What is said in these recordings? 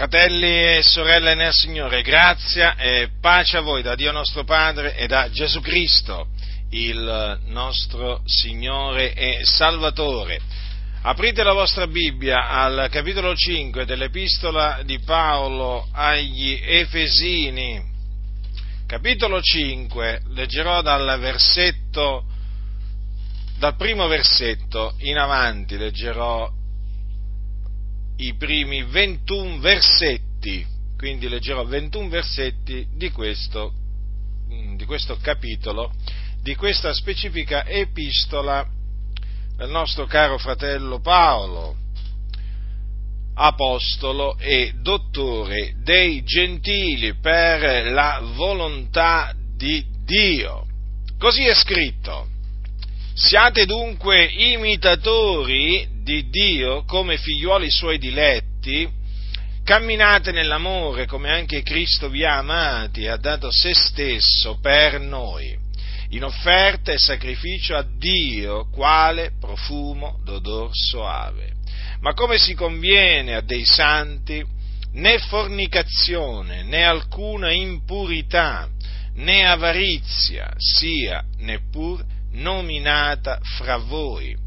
Fratelli e sorelle nel Signore, grazia e pace a voi da Dio nostro Padre e da Gesù Cristo, il nostro Signore e Salvatore. Aprite la vostra Bibbia al capitolo 5 dell'epistola di Paolo agli Efesini. Capitolo 5, leggerò dal versetto, dal primo versetto in avanti, leggerò i primi 21 versetti, quindi leggerò 21 versetti di questo, mm, di questo capitolo, di questa specifica epistola del nostro caro fratello Paolo, apostolo e dottore dei gentili per la volontà di Dio. Così è scritto. Siate dunque imitatori di Dio come figliuoli suoi diletti, camminate nell'amore come anche Cristo vi ha amati e ha dato se stesso per noi, in offerta e sacrificio a Dio, quale profumo d'odor soave. Ma come si conviene a dei santi, né fornicazione, né alcuna impurità, né avarizia sia neppur nominata fra voi,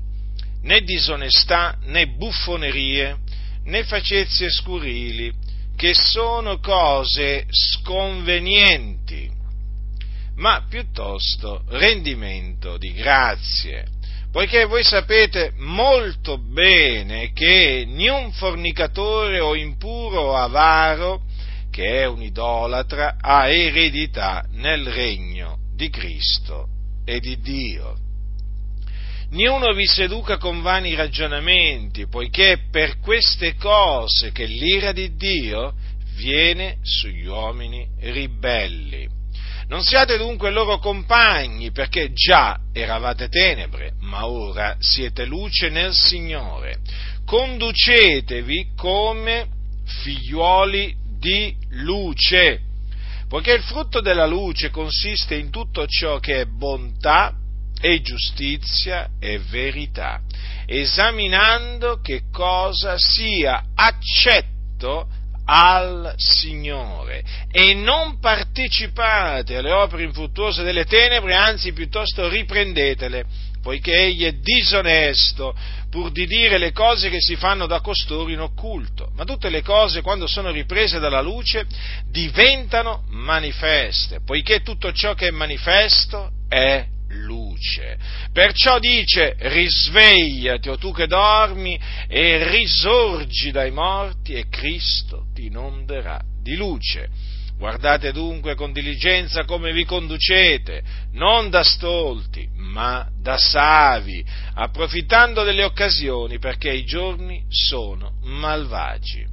né disonestà, né buffonerie, né facezie scurili, che sono cose sconvenienti, ma piuttosto rendimento di grazie, poiché voi sapete molto bene che niun fornicatore o impuro o avaro, che è un idolatra, ha eredità nel regno di Cristo e di Dio. Niuno vi seduca con vani ragionamenti, poiché per queste cose che l'ira di Dio viene sugli uomini ribelli. Non siate dunque loro compagni, perché già eravate tenebre, ma ora siete luce nel Signore. Conducetevi come figliuoli di luce poiché il frutto della luce consiste in tutto ciò che è bontà e giustizia e verità, esaminando che cosa sia accetto al Signore e non partecipate alle opere infruttuose delle tenebre, anzi piuttosto riprendetele, poiché egli è disonesto pur di dire le cose che si fanno da costoro in occulto, ma tutte le cose quando sono riprese dalla luce diventano manifeste, poiché tutto ciò che è manifesto è luce. Perciò dice risvegliati o tu che dormi e risorgi dai morti e Cristo ti inonderà di luce. Guardate dunque con diligenza come vi conducete, non da stolti, ma da savi, approfittando delle occasioni perché i giorni sono malvagi.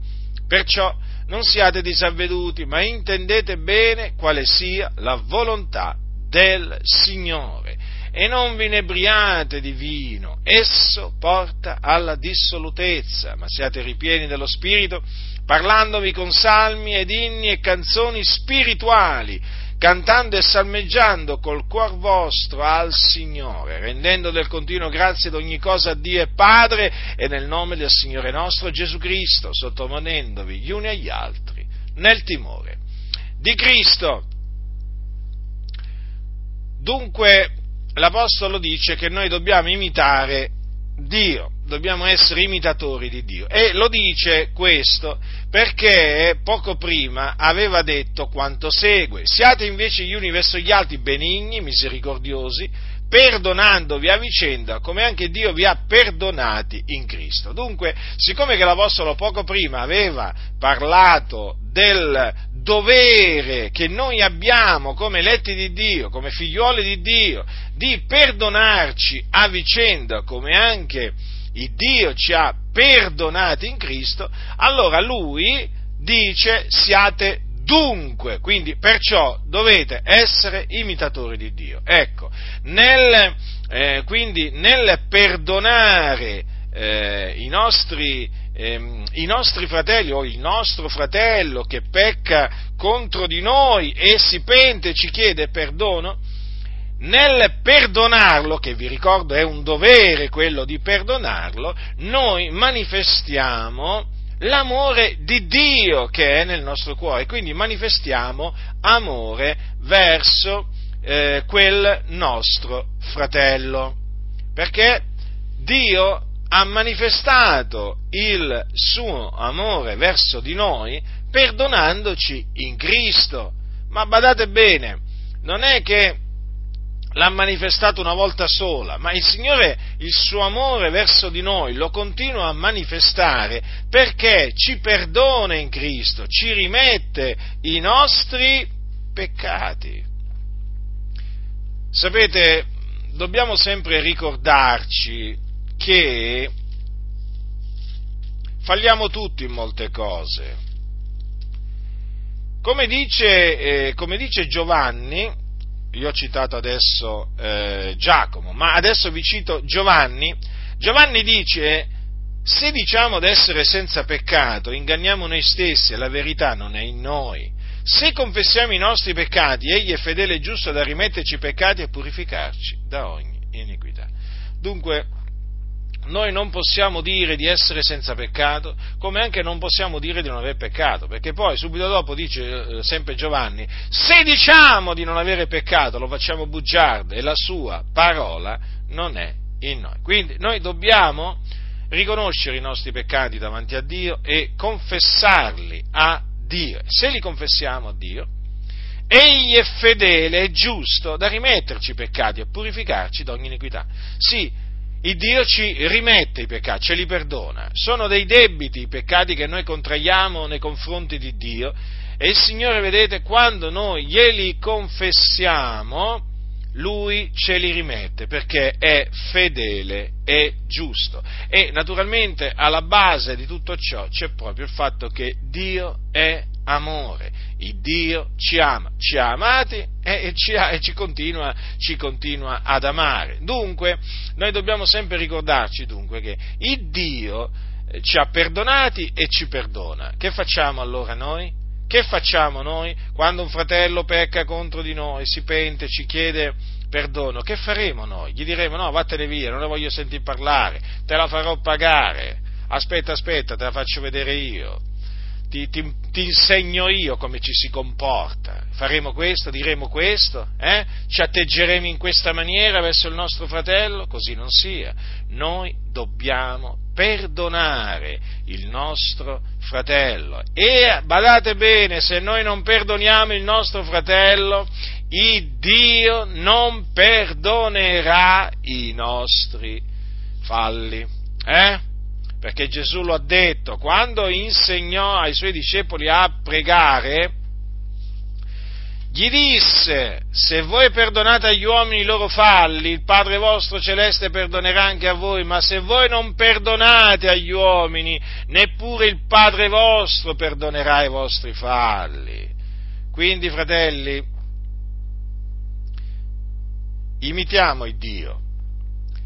Perciò non siate disavveduti, ma intendete bene quale sia la volontà del Signore e non vi inebriate di vino, esso porta alla dissolutezza, ma siate ripieni dello Spirito, parlandovi con salmi ed inni e canzoni spirituali, cantando e salmeggiando col cuor vostro al Signore, rendendo del continuo grazie ad ogni cosa a Dio e Padre e nel nome del Signore nostro Gesù Cristo, sottoponendovi gli uni agli altri nel timore di Cristo. Dunque l'Apostolo dice che noi dobbiamo imitare Dio, dobbiamo essere imitatori di Dio. E lo dice questo perché poco prima aveva detto quanto segue. Siate invece gli uni verso gli altri benigni, misericordiosi, perdonandovi a vicenda come anche Dio vi ha perdonati in Cristo. Dunque, siccome che l'Apostolo poco prima aveva parlato del dovere che noi abbiamo come eletti di Dio, come figlioli di Dio, di perdonarci a vicenda come anche il Dio ci ha perdonati in Cristo, allora lui dice siate dunque, quindi perciò dovete essere imitatori di Dio. Ecco, nel, eh, quindi nel perdonare eh, i nostri ehm, i nostri fratelli o il nostro fratello che pecca contro di noi e si pente e ci chiede perdono, nel perdonarlo, che vi ricordo è un dovere quello di perdonarlo, noi manifestiamo l'amore di Dio che è nel nostro cuore, quindi manifestiamo amore verso eh, quel nostro fratello, perché Dio ha manifestato il suo amore verso di noi perdonandoci in Cristo. Ma badate bene, non è che l'ha manifestato una volta sola, ma il Signore il suo amore verso di noi lo continua a manifestare perché ci perdona in Cristo, ci rimette i nostri peccati. Sapete, dobbiamo sempre ricordarci che falliamo tutti in molte cose. Come dice, eh, come dice Giovanni, io ho citato adesso eh, Giacomo, ma adesso vi cito Giovanni, Giovanni dice, se diciamo d'essere senza peccato, inganniamo noi stessi e la verità non è in noi. Se confessiamo i nostri peccati, egli è fedele e giusto da rimetterci i peccati e purificarci da ogni iniquità. Dunque, noi non possiamo dire di essere senza peccato, come anche non possiamo dire di non aver peccato, perché poi subito dopo dice eh, sempre Giovanni, se diciamo di non avere peccato lo facciamo bugiardo e la sua parola non è in noi. Quindi noi dobbiamo riconoscere i nostri peccati davanti a Dio e confessarli a Dio. Se li confessiamo a Dio, Egli è fedele e giusto da rimetterci i peccati e purificarci da ogni iniquità. Sì, il Dio ci rimette i peccati, ce li perdona. Sono dei debiti i peccati che noi contraiamo nei confronti di Dio e il Signore, vedete, quando noi glieli confessiamo, Lui ce li rimette perché è fedele e giusto. E naturalmente alla base di tutto ciò c'è proprio il fatto che Dio è amore. Il Dio ci ama, ci ha amati e ci, ha, e ci, continua, ci continua ad amare. Dunque, noi dobbiamo sempre ricordarci dunque che il Dio eh, ci ha perdonati e ci perdona. Che facciamo allora noi? Che facciamo noi quando un fratello pecca contro di noi, si pente, ci chiede perdono? Che faremo noi? Gli diremo no, vattene via, non la voglio sentire parlare, te la farò pagare, aspetta, aspetta, te la faccio vedere io ti, ti, ti, insegno io come ci si comporta. Faremo questo, diremo questo, eh? ci atteggeremo in questa maniera verso il nostro fratello? Così non sia. Noi dobbiamo perdonare il nostro fratello. E badate bene, se noi non perdoniamo il nostro fratello, il Dio non perdonerà i nostri falli. Eh? Perché Gesù lo ha detto, quando insegnò ai suoi discepoli a pregare, gli disse, se voi perdonate agli uomini i loro falli, il Padre vostro celeste perdonerà anche a voi, ma se voi non perdonate agli uomini, neppure il Padre vostro perdonerà i vostri falli. Quindi, fratelli, imitiamo il Dio,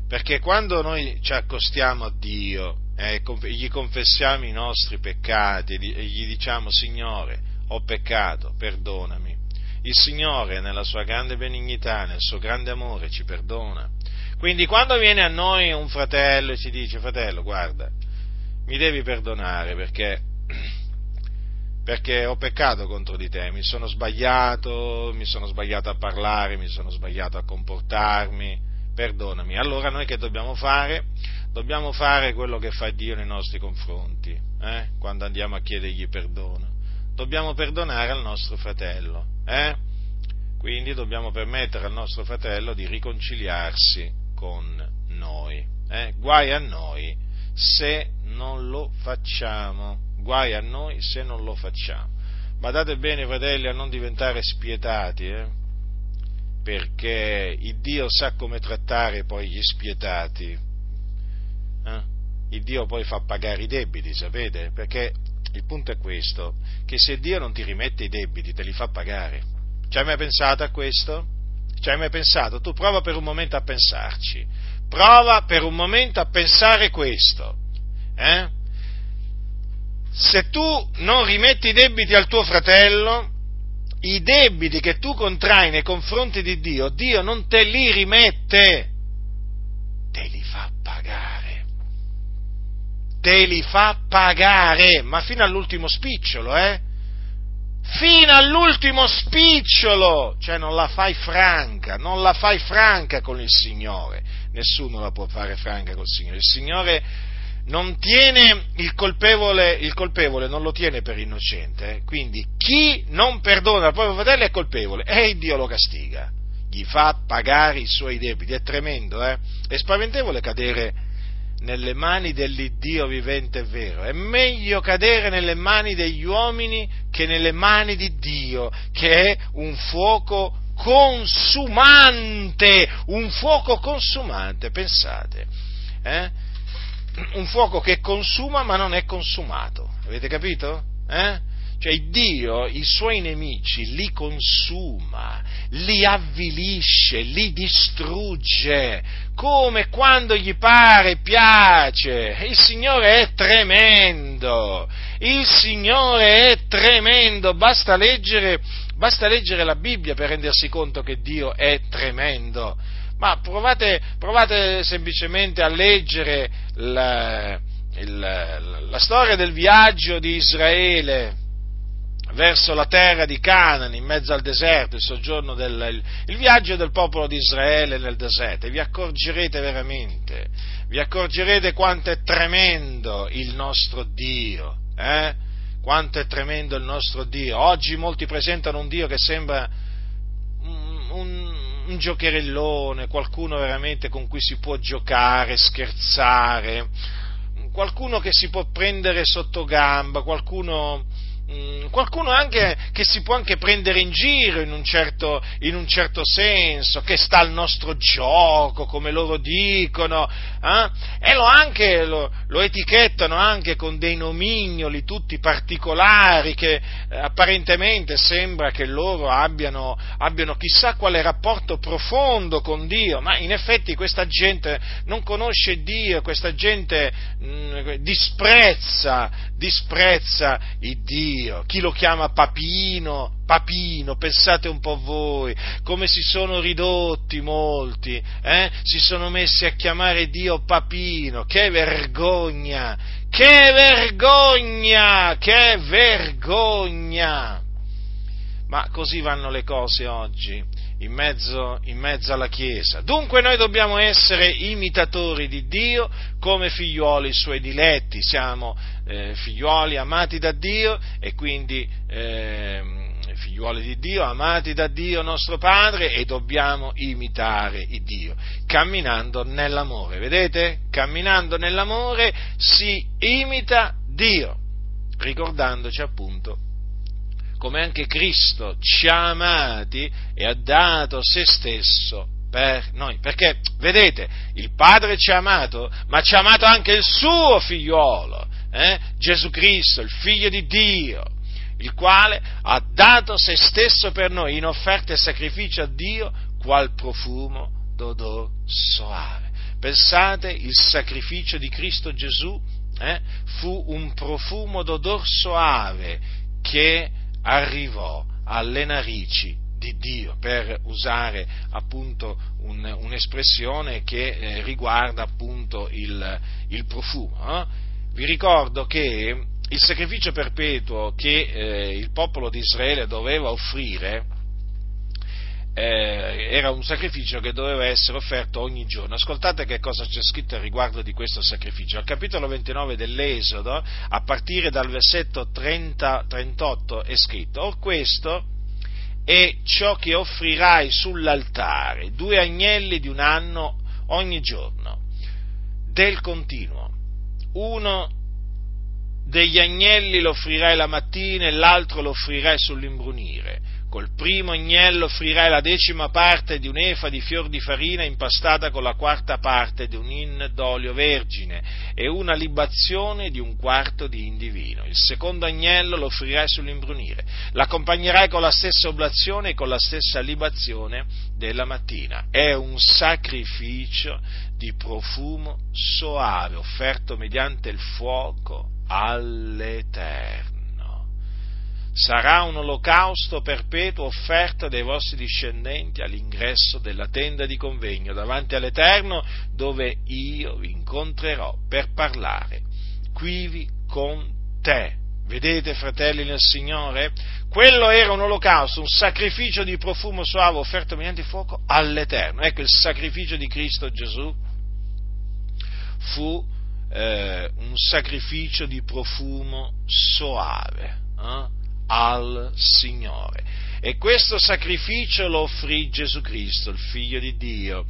perché quando noi ci accostiamo a Dio, eh, gli confessiamo i nostri peccati e gli diciamo Signore, ho peccato, perdonami. Il Signore nella sua grande benignità, nel suo grande amore ci perdona. Quindi quando viene a noi un fratello e ci dice fratello guarda, mi devi perdonare perché, perché ho peccato contro di te, mi sono sbagliato, mi sono sbagliato a parlare, mi sono sbagliato a comportarmi, perdonami. Allora noi che dobbiamo fare? Dobbiamo fare quello che fa Dio nei nostri confronti, eh? quando andiamo a chiedergli perdono. Dobbiamo perdonare al nostro fratello, eh? quindi dobbiamo permettere al nostro fratello di riconciliarsi con noi. Eh? Guai a noi se non lo facciamo, guai a noi se non lo facciamo. Badate bene, fratelli, a non diventare spietati, eh? perché il Dio sa come trattare poi gli spietati eh? il Dio poi fa pagare i debiti, sapete? Perché il punto è questo, che se Dio non ti rimette i debiti, te li fa pagare. Ci hai mai pensato a questo? Ci hai mai pensato? Tu prova per un momento a pensarci. Prova per un momento a pensare questo. Eh? Se tu non rimetti i debiti al tuo fratello, i debiti che tu contrai nei confronti di Dio, Dio non te li rimette, te li fa te li fa pagare, ma fino all'ultimo spicciolo, eh? Fino all'ultimo spicciolo, cioè non la fai franca, non la fai franca con il Signore, nessuno la può fare franca col Signore, il Signore non tiene il colpevole, il colpevole non lo tiene per innocente, eh? quindi chi non perdona il proprio fratello è colpevole e Dio lo castiga, gli fa pagare i suoi debiti, è tremendo, eh? è spaventevole cadere nelle mani dell'Iddio vivente e vero, è meglio cadere nelle mani degli uomini che nelle mani di Dio, che è un fuoco consumante, un fuoco consumante, pensate. Eh? un fuoco che consuma ma non è consumato. Avete capito? Eh? Cioè Dio i suoi nemici li consuma, li avvilisce, li distrugge, come quando gli pare e piace. Il Signore è tremendo, il Signore è tremendo, basta leggere, basta leggere la Bibbia per rendersi conto che Dio è tremendo. Ma provate, provate semplicemente a leggere la, il, la storia del viaggio di Israele verso la terra di Canaan, in mezzo al deserto, il soggiorno del il, il viaggio del popolo di Israele nel deserto, e vi accorgerete veramente, vi accorgerete quanto è tremendo il nostro Dio, eh? quanto è tremendo il nostro Dio. Oggi molti presentano un Dio che sembra un, un un giocherellone, qualcuno veramente con cui si può giocare, scherzare, qualcuno che si può prendere sotto gamba, qualcuno Mm, qualcuno anche che si può anche prendere in giro in un, certo, in un certo senso, che sta al nostro gioco, come loro dicono, eh? e lo, anche, lo, lo, etichettano anche con dei nomignoli tutti particolari che eh, apparentemente sembra che loro abbiano, abbiano chissà quale rapporto profondo con Dio, ma in effetti questa gente non conosce Dio, questa gente mh, mm, disprezza, disprezza il Dio Dio, chi lo chiama papino, papino, pensate un po' voi, come si sono ridotti molti, eh? si sono messi a chiamare Dio papino, che vergogna, che vergogna, che vergogna! Ma così vanno le cose oggi in mezzo, in mezzo, alla Chiesa. Dunque noi dobbiamo essere imitatori di Dio come figliuoli suoi diletti, siamo eh, figliuoli amati da Dio e quindi eh, figliuoli di Dio, amati da Dio nostro Padre e dobbiamo imitare Dio, camminando nell'amore. Vedete? Camminando nell'amore si imita Dio, ricordandoci appunto come anche Cristo ci ha amati e ha dato se stesso per noi. Perché, vedete, il Padre ci ha amato, ma ci ha amato anche il suo figliuolo, eh? Gesù Cristo, il figlio di Dio, il quale ha dato se stesso per noi in offerta e sacrificio a Dio qual profumo d'odor soave. Pensate, il sacrificio di Cristo Gesù eh, fu un profumo d'odor soave che arrivò alle narici di Dio, per usare appunto un, un'espressione che eh, riguarda appunto il, il profumo. Eh? Vi ricordo che il sacrificio perpetuo che eh, il popolo di Israele doveva offrire eh, era un sacrificio che doveva essere offerto ogni giorno. Ascoltate che cosa c'è scritto riguardo di questo sacrificio. Al capitolo 29 dell'Esodo, a partire dal versetto 30, 38, è scritto, Or questo è ciò che offrirai sull'altare, due agnelli di un anno ogni giorno, del continuo. Uno degli agnelli lo offrirai la mattina e l'altro lo offrirai sull'imbrunire Col primo agnello offrirai la decima parte di un'efa di fior di farina impastata con la quarta parte di un in d'olio vergine e una libazione di un quarto di indivino. Il secondo agnello lo offrirai sull'imbrunire. L'accompagnerai con la stessa oblazione e con la stessa libazione della mattina. È un sacrificio di profumo soave offerto mediante il fuoco all'Eterno sarà un olocausto perpetuo offerto dai vostri discendenti all'ingresso della tenda di convegno davanti all'Eterno dove io vi incontrerò per parlare quivi con te. Vedete, fratelli nel Signore? Quello era un olocausto, un sacrificio di profumo suave offerto mediante fuoco all'Eterno. Ecco, il sacrificio di Cristo Gesù fu eh, un sacrificio di profumo soave eh, al Signore. E questo sacrificio lo offrì Gesù Cristo, il Figlio di Dio,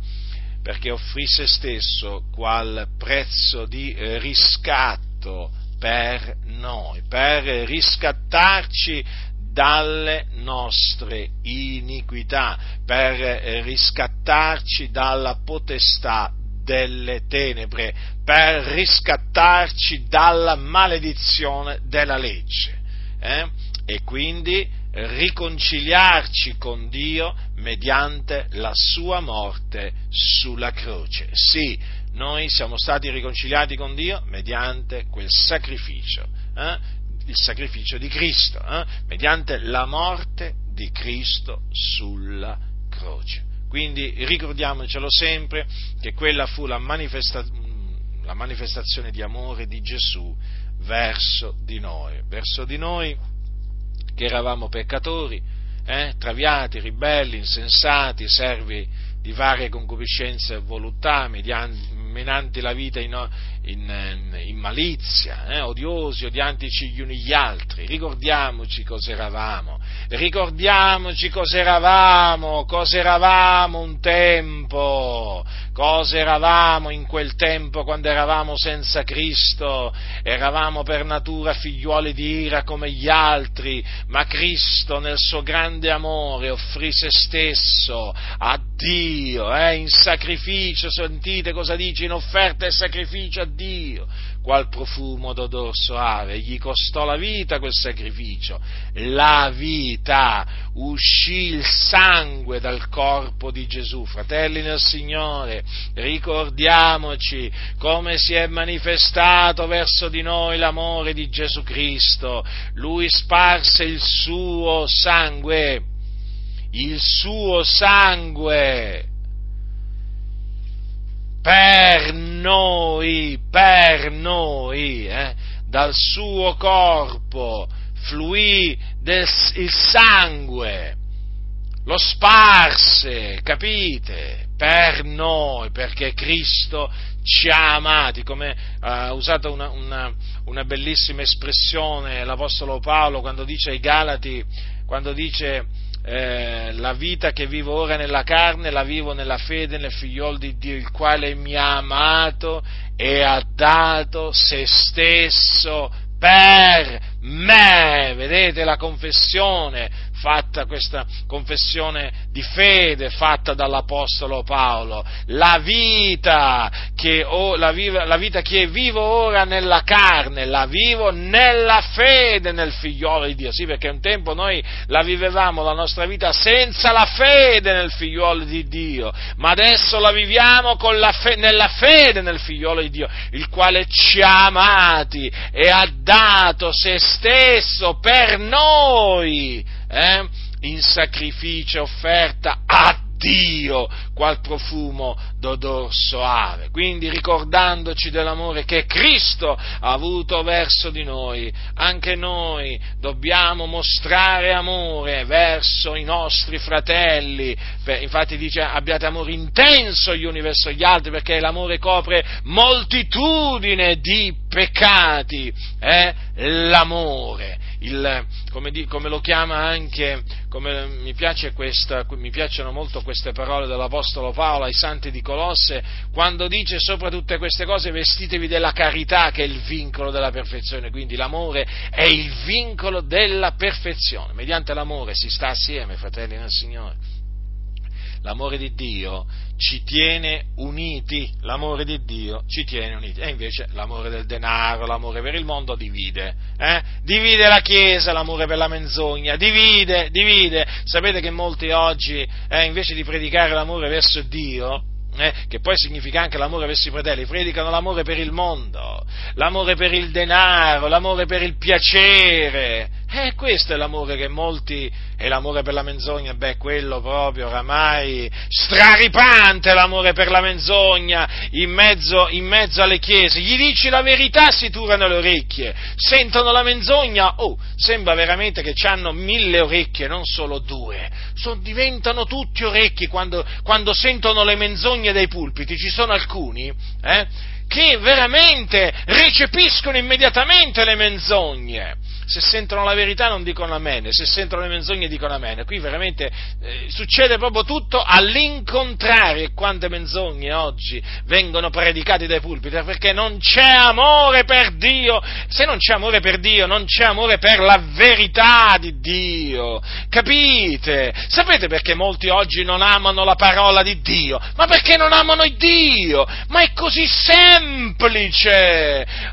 perché offrì se stesso qual prezzo di eh, riscatto per noi, per riscattarci dalle nostre iniquità, per riscattarci dalla potestà delle tenebre, per riscattarci dalla maledizione della legge. Eh? E quindi riconciliarci con Dio mediante la sua morte sulla croce. Sì, noi siamo stati riconciliati con Dio mediante quel sacrificio, eh? il sacrificio di Cristo, eh? mediante la morte di Cristo sulla croce. Quindi ricordiamocelo sempre che quella fu la, manifesta- la manifestazione di amore di Gesù verso di noi, verso di noi che eravamo peccatori, eh, traviati, ribelli, insensati, servi di varie concupiscenze e voluttà, menanti la vita in, in, in malizia, eh, odiosi, odiantici gli uni gli altri. Ricordiamoci cosa eravamo, ricordiamoci cosa eravamo, cosa eravamo un tempo, cosa eravamo in quel tempo quando eravamo senza Cristo, eravamo per natura figliuoli di ira come gli altri, ma Cristo nel suo grande amore offrì se stesso a Dio eh, in sacrificio, sentite cosa dice, in offerta e sacrificio a Dio, qual profumo d'odor soave, gli costò la vita quel sacrificio, la vita, uscì il sangue dal corpo di Gesù, fratelli nel Signore, ricordiamoci come si è manifestato verso di noi l'amore di Gesù Cristo, lui sparse il suo sangue, il suo sangue, per noi, per noi, eh, dal suo corpo fluì del, il sangue, lo sparse, capite? Per noi, perché Cristo ci ha amati, come ha usato una, una, una bellissima espressione l'Apostolo Paolo quando dice ai Galati, quando dice eh, la vita che vivo ora nella carne la vivo nella fede nel figliol di Dio, il quale mi ha amato e ha dato se stesso per me. Vedete la confessione fatta questa confessione di fede fatta dall'Apostolo Paolo, la vita che, oh, la, viva, la vita che vivo ora nella carne, la vivo nella fede nel figliolo di Dio, sì perché un tempo noi la vivevamo la nostra vita senza la fede nel figliolo di Dio, ma adesso la viviamo la fe, nella fede nel figliolo di Dio, il quale ci ha amati e ha dato se stesso per noi eh, in sacrificio offerta a Dio qual profumo d'odor soave. Quindi ricordandoci dell'amore che Cristo ha avuto verso di noi, anche noi dobbiamo mostrare amore verso i nostri fratelli. Infatti dice abbiate amore intenso gli uni verso gli altri perché l'amore copre moltitudine di peccati. Eh? L'amore il, come, di, come, lo chiama anche, come mi, piace questa, mi piacciono molto queste parole dell'Apostolo Paolo ai santi di Colosse, quando dice sopra tutte queste cose vestitevi della carità che è il vincolo della perfezione, quindi l'amore è il vincolo della perfezione, mediante l'amore si sta assieme, fratelli nel Signore l'amore di Dio ci tiene uniti, l'amore di Dio ci tiene uniti, e invece l'amore del denaro, l'amore per il mondo divide, eh? divide la Chiesa, l'amore per la menzogna, divide, divide, sapete che molti oggi, eh, invece di predicare l'amore verso Dio, eh, che poi significa anche l'amore verso i fratelli, predicano l'amore per il mondo, l'amore per il denaro, l'amore per il piacere, Eh, questo è l'amore che molti, e l'amore per la menzogna, beh, quello proprio oramai straripante l'amore per la menzogna in mezzo, in mezzo alle chiese. Gli dici la verità, si turano le orecchie, sentono la menzogna, oh, sembra veramente che hanno mille orecchie, non solo due. So, diventano tutti orecchi quando, quando sentono le menzogne dai pulpiti. Ci sono alcuni, eh, che veramente recepiscono immediatamente le menzogne se sentono la verità non dicono amene, se sentono le menzogne dicono amene. Qui veramente eh, succede proprio tutto all'incontrario. E quante menzogne oggi vengono predicate dai pulpiti perché non c'è amore per Dio. Se non c'è amore per Dio, non c'è amore per la verità di Dio. Capite? Sapete perché molti oggi non amano la parola di Dio? Ma perché non amano Dio? Ma è così semplice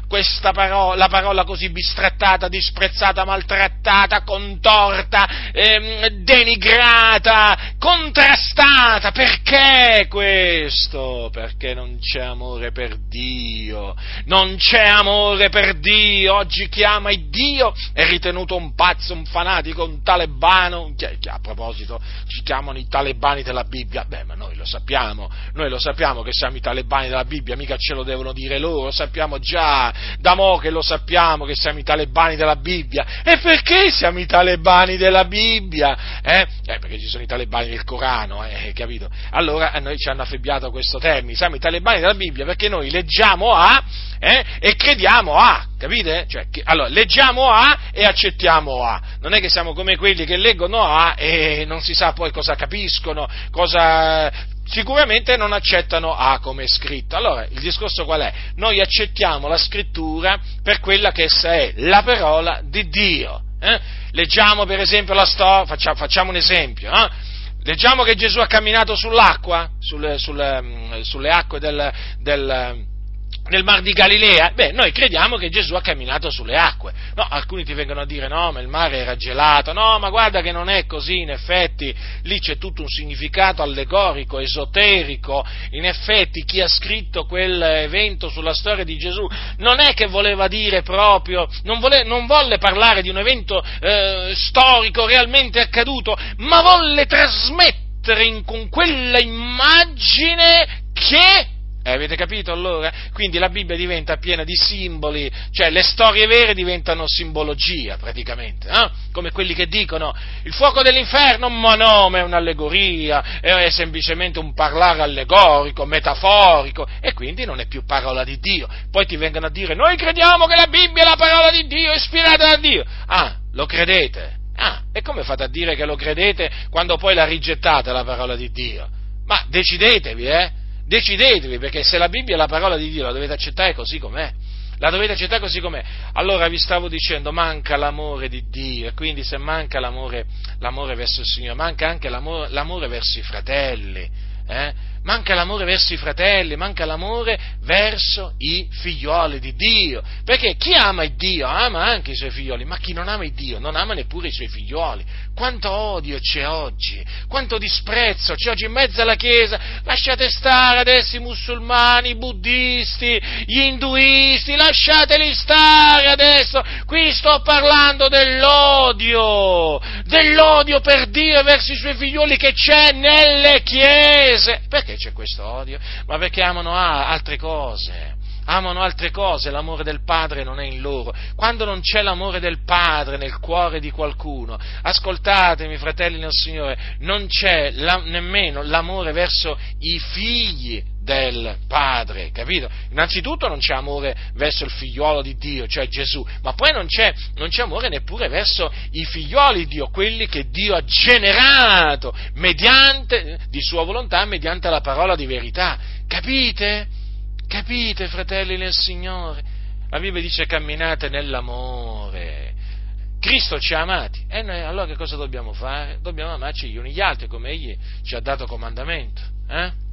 questa parola, la parola così bistrattata, disprezzata disprezzata, maltrattata, contorta, ehm, denigrata, contrastata. Perché questo? Perché non c'è amore per Dio. Non c'è amore per Dio. Oggi chi ama il Dio è ritenuto un pazzo, un fanatico, un talebano. Che, che a proposito ci chiamano i talebani della Bibbia. Beh, ma noi lo sappiamo. Noi lo sappiamo che siamo i talebani della Bibbia, mica ce lo devono dire loro. Lo sappiamo già. Da mo' che lo sappiamo che siamo i talebani della Bibbia Bibbia. E perché siamo i talebani della Bibbia? Eh? Eh, perché ci sono i talebani del Corano, eh, capito? Allora a noi ci hanno affibbiato questo termine, siamo i talebani della Bibbia perché noi leggiamo A eh, e crediamo A, capite? Cioè, che, allora, leggiamo A e accettiamo A. Non è che siamo come quelli che leggono A e non si sa poi cosa capiscono, cosa sicuramente non accettano A come scritto. Allora, il discorso qual è? Noi accettiamo la scrittura per quella che essa è, la parola di Dio. Eh? Leggiamo per esempio la storia, facciamo, facciamo, un esempio, eh? leggiamo che Gesù ha camminato sull'acqua, sulle, sulle, mm, sulle acque del, del nel mar di Galilea, beh, noi crediamo che Gesù ha camminato sulle acque. No, alcuni ti vengono a dire no, ma il mare era gelato. No, ma guarda che non è così, in effetti lì c'è tutto un significato allegorico, esoterico. In effetti chi ha scritto quell'evento sulla storia di Gesù non è che voleva dire proprio, non, vole, non volle parlare di un evento eh, storico realmente accaduto, ma volle trasmettere in, con quella immagine che eh, avete capito allora? Quindi la Bibbia diventa piena di simboli, cioè le storie vere diventano simbologia praticamente, eh? come quelli che dicono il fuoco dell'inferno, ma no, ma è un'allegoria, è semplicemente un parlare allegorico, metaforico, e quindi non è più parola di Dio. Poi ti vengono a dire noi crediamo che la Bibbia è la parola di Dio, ispirata da Dio. Ah, lo credete? Ah, e come fate a dire che lo credete quando poi la rigettate la parola di Dio? Ma decidetevi, eh? Decidetevi, perché se la Bibbia è la parola di Dio la dovete accettare così com'è. La dovete accettare così com'è. Allora vi stavo dicendo, manca l'amore di Dio, e quindi se manca l'amore, l'amore verso il Signore, manca anche l'amore, l'amore verso i fratelli. Eh? Manca l'amore verso i fratelli, manca l'amore verso i figlioli di Dio. Perché chi ama il Dio ama anche i suoi figlioli, ma chi non ama il Dio non ama neppure i suoi figlioli. Quanto odio c'è oggi, quanto disprezzo c'è oggi in mezzo alla Chiesa. Lasciate stare adesso i musulmani, i buddisti, gli induisti, lasciateli stare adesso. Qui sto parlando dell'odio, dell'odio per Dio verso i suoi figlioli che c'è nelle Chiese. Perché? Perché c'è questo odio? Ma perché amano altre cose. Amano altre cose, l'amore del Padre non è in loro. Quando non c'è l'amore del Padre nel cuore di qualcuno, ascoltatemi fratelli nel Signore, non c'è la, nemmeno l'amore verso i figli del Padre, capito? Innanzitutto non c'è amore verso il figliuolo di Dio, cioè Gesù, ma poi non c'è, non c'è amore neppure verso i figlioli di Dio, quelli che Dio ha generato mediante, di sua volontà, mediante la parola di verità. Capite? Capite, fratelli nel Signore? La Bibbia dice camminate nell'amore. Cristo ci ha amati e noi allora che cosa dobbiamo fare? Dobbiamo amarci gli uni gli altri come Egli ci ha dato comandamento. Eh?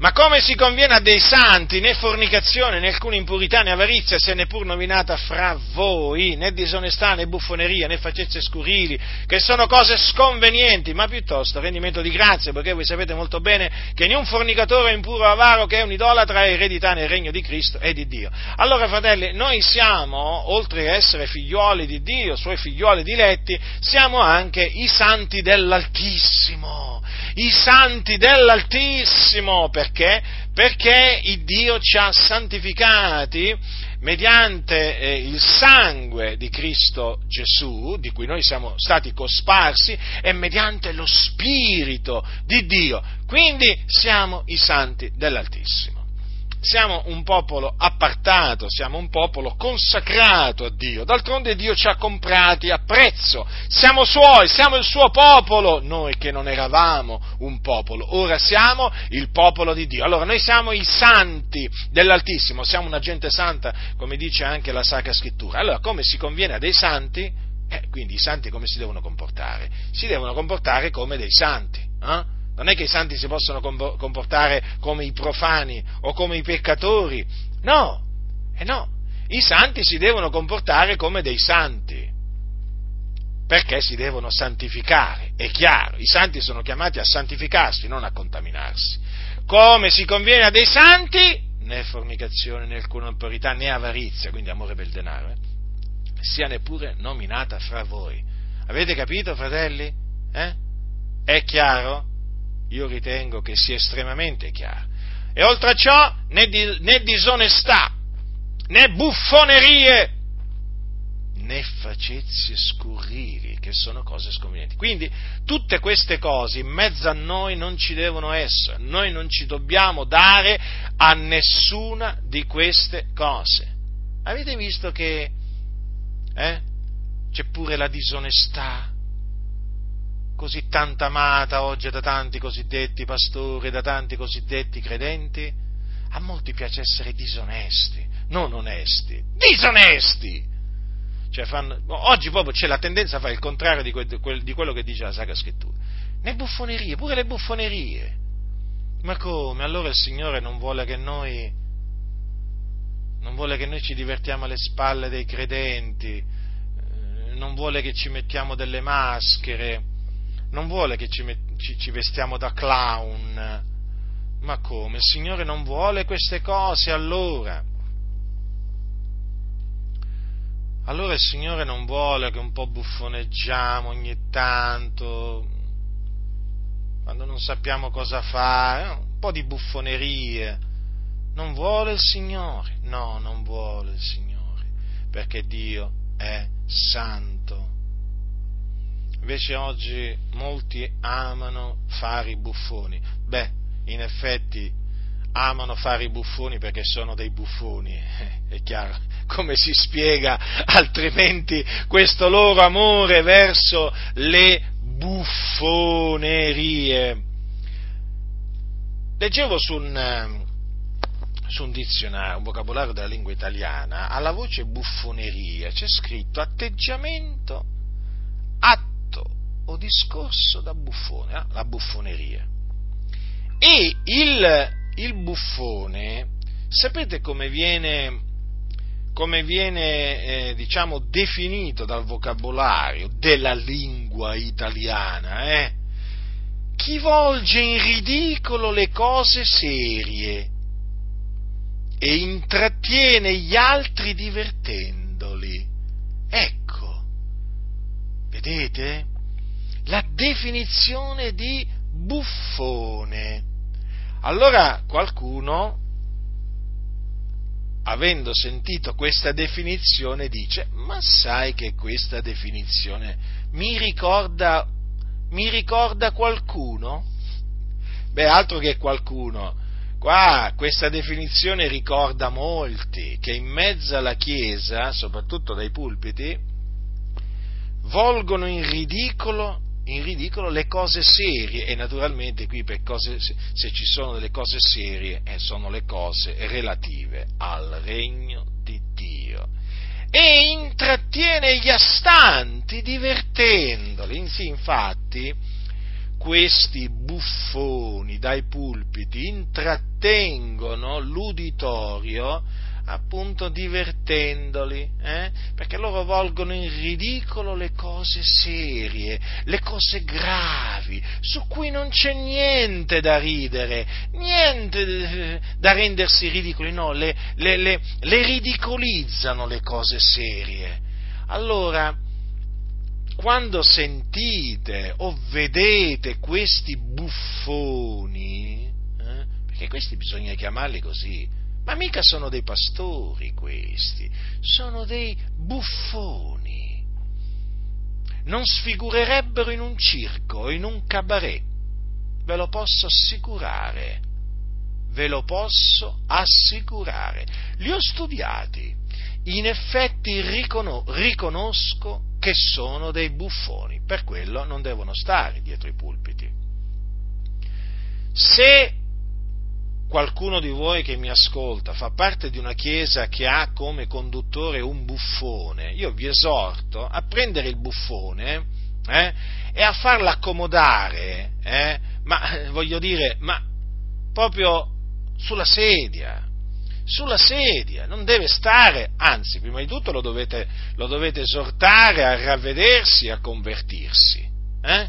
Ma come si conviene a dei santi, né fornicazione, né alcuna impurità, né avarizia, se neppur nominata fra voi, né disonestà, né buffoneria, né faccezze scurili, che sono cose sconvenienti, ma piuttosto rendimento di grazia, perché voi sapete molto bene che né un fornicatore impuro avaro che è un idolatra è eredità nel regno di Cristo e di Dio. Allora, fratelli, noi siamo, oltre ad essere figlioli di Dio, suoi figlioli diletti, siamo anche i santi dell'Altissimo i santi dell'Altissimo, perché? Perché il Dio ci ha santificati mediante eh, il sangue di Cristo Gesù, di cui noi siamo stati cosparsi, e mediante lo Spirito di Dio. Quindi siamo i santi dell'Altissimo siamo un popolo appartato, siamo un popolo consacrato a Dio. D'altronde Dio ci ha comprati a prezzo, siamo suoi, siamo il suo popolo, noi che non eravamo un popolo, ora siamo il popolo di Dio. Allora noi siamo i santi dell'Altissimo, siamo una gente santa, come dice anche la Sacra Scrittura. Allora come si conviene a dei santi? Eh, quindi i santi come si devono comportare? Si devono comportare come dei santi. Eh? Non è che i santi si possono comportare come i profani o come i peccatori. No, eh no, i santi si devono comportare come dei santi. Perché si devono santificare, è chiaro, i santi sono chiamati a santificarsi, non a contaminarsi. Come si conviene a dei santi, né fornicazione, né alcuna autorità, né avarizia, quindi amore per il denaro, eh, sia neppure nominata fra voi. Avete capito, fratelli? Eh? È chiaro? Io ritengo che sia estremamente chiaro. E oltre a ciò, né, di, né disonestà, né buffonerie, né facezie scurrili, che sono cose sconvenienti. Quindi tutte queste cose in mezzo a noi non ci devono essere, noi non ci dobbiamo dare a nessuna di queste cose. Avete visto che eh, c'è pure la disonestà? Così tanto amata oggi da tanti cosiddetti pastori, da tanti cosiddetti credenti? A molti piace essere disonesti, non onesti, disonesti! Cioè fanno, oggi proprio c'è la tendenza a fare il contrario di, que, di quello che dice la Sacra Scrittura. Le buffonerie, pure le buffonerie. Ma come? Allora il Signore non vuole che noi non vuole che noi ci divertiamo alle spalle dei credenti, eh, non vuole che ci mettiamo delle maschere, non vuole che ci, ci, ci vestiamo da clown. Ma come? Il Signore non vuole queste cose allora? Allora il Signore non vuole che un po' buffoneggiamo ogni tanto, quando non sappiamo cosa fare, un po' di buffonerie. Non vuole il Signore? No, non vuole il Signore, perché Dio è santo. Invece oggi molti amano fare i buffoni. Beh, in effetti amano fare i buffoni perché sono dei buffoni, è chiaro. Come si spiega altrimenti questo loro amore verso le buffonerie? Leggevo su un, su un dizionario, un vocabolario della lingua italiana, alla voce buffoneria c'è scritto atteggiamento, atto o discorso da buffone, eh? la buffoneria. E il, il buffone, sapete come viene, come viene eh, diciamo, definito dal vocabolario della lingua italiana? Eh? Chi volge in ridicolo le cose serie e intrattiene gli altri divertendoli. Ecco, vedete? la definizione di buffone. Allora qualcuno, avendo sentito questa definizione, dice, ma sai che questa definizione mi ricorda, mi ricorda qualcuno? Beh, altro che qualcuno. Qua questa definizione ricorda molti che in mezzo alla Chiesa, soprattutto dai pulpiti, volgono in ridicolo in ridicolo le cose serie e naturalmente qui cose, se ci sono delle cose serie eh, sono le cose relative al regno di Dio e intrattiene gli astanti divertendoli. Sì, infatti, questi buffoni dai pulpiti intrattengono l'uditorio appunto divertendoli, eh? perché loro volgono in ridicolo le cose serie, le cose gravi, su cui non c'è niente da ridere, niente eh, da rendersi ridicoli, no, le, le, le, le ridicolizzano le cose serie. Allora, quando sentite o vedete questi buffoni, eh, perché questi bisogna chiamarli così, ma mica sono dei pastori questi, sono dei buffoni. Non sfigurerebbero in un circo o in un cabaret, ve lo posso assicurare, ve lo posso assicurare. Li ho studiati, in effetti riconos- riconosco che sono dei buffoni, per quello non devono stare dietro i pulpiti. Se qualcuno di voi che mi ascolta fa parte di una chiesa che ha come conduttore un buffone, io vi esorto a prendere il buffone eh, e a farlo accomodare, eh, ma voglio dire, ma proprio sulla sedia, sulla sedia, non deve stare, anzi, prima di tutto lo dovete, lo dovete esortare a ravvedersi e a convertirsi. Eh?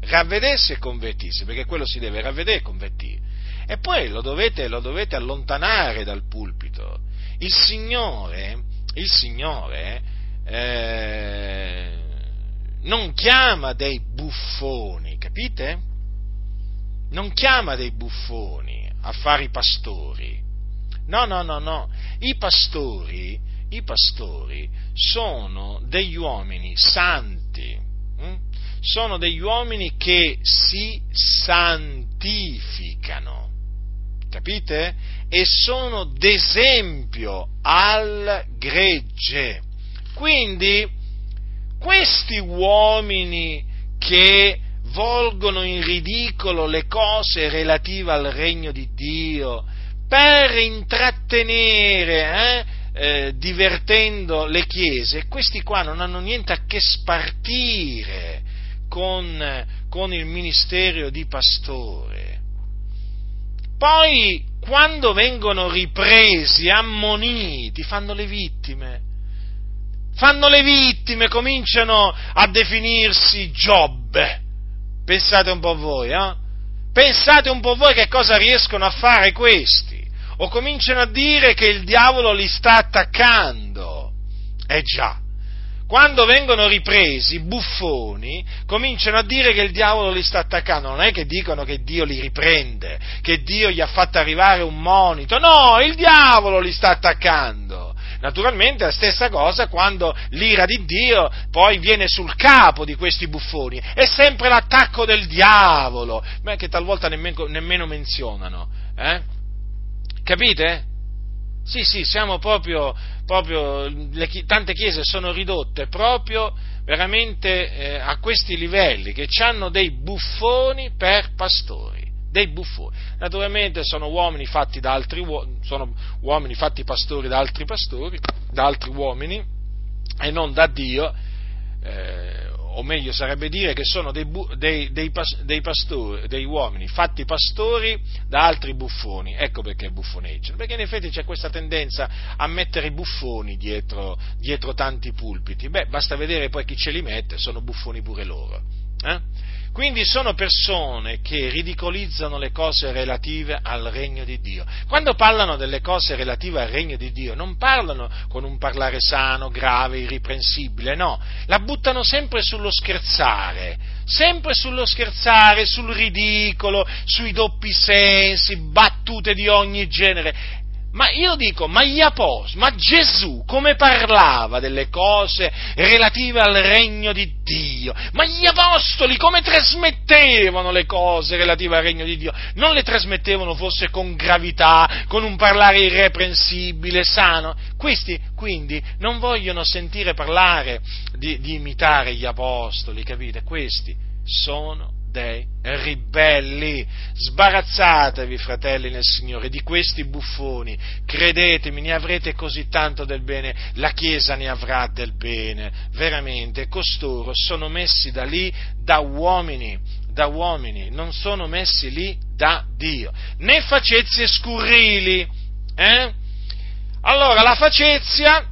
Ravvedersi e convertirsi, perché quello si deve ravvedere e convertire e poi lo dovete, lo dovete allontanare dal pulpito. Il Signore, il Signore eh, non chiama dei buffoni, capite? Non chiama dei buffoni a fare i pastori. No, no, no, no. I pastori, i pastori sono degli uomini santi, hm? sono degli uomini che si santificano capite? E sono d'esempio al gregge. Quindi questi uomini che volgono in ridicolo le cose relative al regno di Dio per intrattenere, eh, eh, divertendo le chiese, questi qua non hanno niente a che spartire con, con il ministero di pastore poi, quando vengono ripresi, ammoniti, fanno le vittime. Fanno le vittime, cominciano a definirsi Giobbe. Pensate un po' voi, eh? Pensate un po' voi che cosa riescono a fare questi. O cominciano a dire che il diavolo li sta attaccando. Eh già, quando vengono ripresi, buffoni cominciano a dire che il diavolo li sta attaccando, non è che dicono che Dio li riprende, che Dio gli ha fatto arrivare un monito, no, il diavolo li sta attaccando. Naturalmente la stessa cosa quando l'ira di Dio poi viene sul capo di questi buffoni, è sempre l'attacco del diavolo, che talvolta nemmeno, nemmeno menzionano. Eh? Capite? Sì, sì, siamo proprio, proprio le, tante chiese sono ridotte proprio veramente eh, a questi livelli, che hanno dei buffoni per pastori, dei buffoni. Naturalmente sono uomini fatti da altri uomini, sono uomini fatti pastori da altri pastori, da altri uomini, e non da Dio, eh, o meglio sarebbe dire che sono dei, dei, dei, dei, pastori, dei uomini fatti pastori da altri buffoni. Ecco perché buffoneggiano, perché in effetti c'è questa tendenza a mettere i buffoni dietro, dietro tanti pulpiti. Beh, basta vedere poi chi ce li mette, sono buffoni pure loro. Eh? Quindi sono persone che ridicolizzano le cose relative al regno di Dio. Quando parlano delle cose relative al regno di Dio, non parlano con un parlare sano, grave, irriprensibile, no, la buttano sempre sullo scherzare, sempre sullo scherzare, sul ridicolo, sui doppi sensi, battute di ogni genere. Ma io dico, ma gli apostoli, ma Gesù come parlava delle cose relative al regno di Dio? Ma gli apostoli come trasmettevano le cose relative al regno di Dio? Non le trasmettevano forse con gravità, con un parlare irreprensibile, sano? Questi quindi non vogliono sentire parlare di, di imitare gli apostoli, capite? Questi sono dei ribelli. Sbarazzatevi, fratelli nel Signore, di questi buffoni. Credetemi, ne avrete così tanto del bene, la Chiesa ne avrà del bene. Veramente, costoro sono messi da lì da uomini da uomini, non sono messi lì da Dio, né facezie scurrili. Eh? Allora la facezia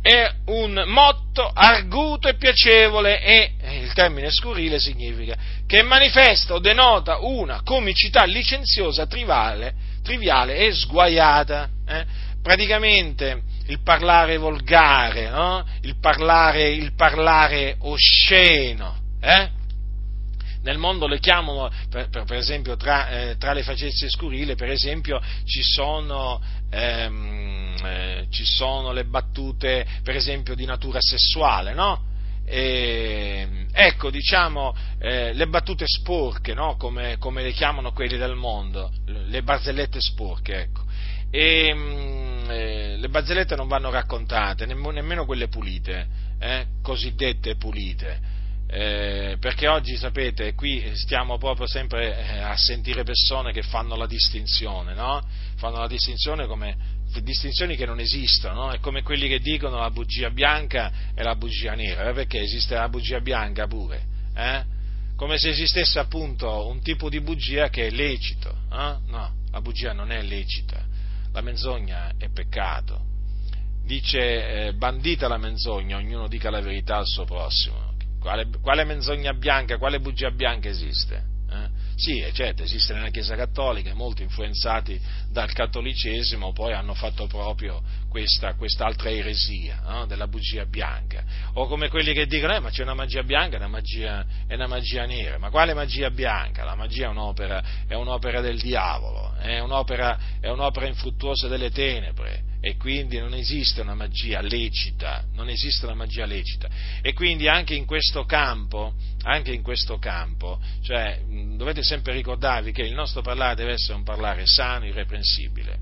è un motto arguto e piacevole e il termine scurrile significa che manifesta o denota una comicità licenziosa, triviale, triviale e sguaiata. Eh? Praticamente il parlare volgare, no? il, parlare, il parlare osceno. Eh? Nel mondo le chiamano, per, per, per esempio, tra, eh, tra, le facezie scurile, per esempio, ci sono, ehm, eh, ci sono le battute, per esempio, di natura sessuale, no? E, ecco, diciamo, eh, le battute sporche, no? come, come, le chiamano quelli del mondo, le barzellette sporche, ecco. E, mh, eh, le barzellette non vanno raccontate, nemmeno quelle pulite, eh, cosiddette pulite. Eh, perché oggi sapete, qui stiamo proprio sempre eh, a sentire persone che fanno la distinzione, no? Fanno la distinzione come distinzioni che non esistono, no? È come quelli che dicono la bugia bianca e la bugia nera, eh? perché esiste la bugia bianca pure, eh? Come se esistesse appunto un tipo di bugia che è lecito, eh? no, la bugia non è lecita, la menzogna è peccato. Dice eh, bandita la menzogna, ognuno dica la verità al suo prossimo quale, quale menzogna bianca, quale bugia bianca esiste? Sì, certo, esiste nella Chiesa Cattolica, molti influenzati dal cattolicesimo poi hanno fatto proprio questa, quest'altra eresia no? della bugia bianca. O come quelli che dicono, eh, ma c'è una magia bianca e una magia, una magia nera. Ma quale magia bianca? La magia è un'opera, è un'opera del diavolo, è un'opera, è un'opera infruttuosa delle tenebre e quindi non esiste una magia lecita, non esiste una magia lecita. E quindi anche in questo campo, anche in questo campo, cioè, dovete sempre ricordarvi che il nostro parlare deve essere un parlare sano, irreprensibile,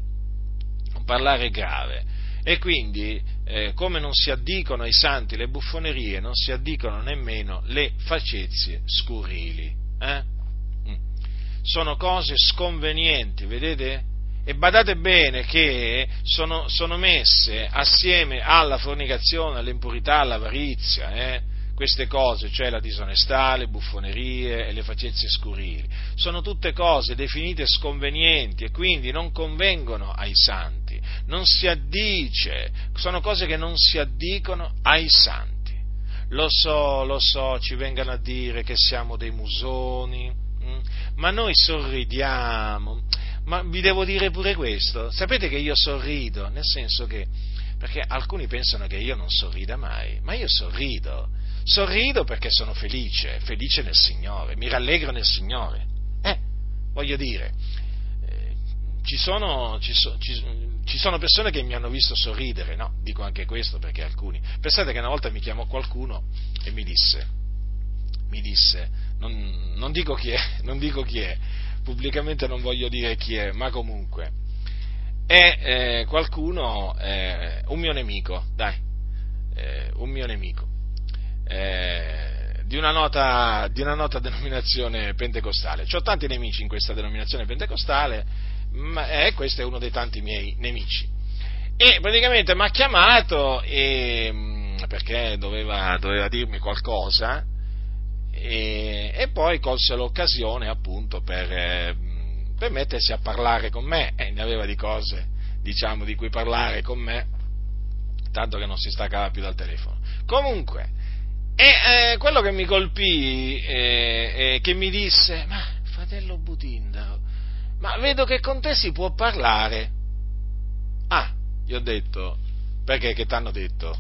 un parlare grave. E quindi, eh, come non si addicono ai santi le buffonerie, non si addicono nemmeno le facezie scurili. Eh? Mm. Sono cose sconvenienti, vedete? E badate bene che sono, sono messe assieme alla fornicazione, all'impurità, all'avarizia, eh? Queste cose, cioè la disonestà, le buffonerie e le facezie scurili. Sono tutte cose definite sconvenienti e quindi non convengono ai santi, non si addice, sono cose che non si addicono ai santi. Lo so, lo so, ci vengano a dire che siamo dei musoni, hm? ma noi sorridiamo ma vi devo dire pure questo, sapete che io sorrido, nel senso che, perché alcuni pensano che io non sorrida mai, ma io sorrido, sorrido perché sono felice, felice nel Signore, mi rallegro nel Signore. Eh, voglio dire, eh, ci, sono, ci, so, ci, ci sono persone che mi hanno visto sorridere, no? Dico anche questo perché alcuni. Pensate che una volta mi chiamò qualcuno e mi disse, mi disse, non, non dico chi è, non dico chi è, pubblicamente non voglio dire chi è, ma comunque, è eh, qualcuno, eh, un mio nemico, dai, eh, un mio nemico, eh, di una, nota, di, una nota, denominazione pentecostale. Ho tanti nemici in questa denominazione pentecostale, ma eh, questo è uno dei tanti miei nemici. E praticamente mi ha chiamato e, mm, perché doveva, doveva dirmi qualcosa e, e poi colse l'occasione appunto per, eh, per, mettersi a parlare con me e ne aveva di cose diciamo di cui parlare con me tanto che non si staccava più dal telefono comunque e eh, quello che mi colpì eh, che mi disse ma fratello Butindaro ma vedo che con te si può parlare ah gli ho detto perché che ti hanno detto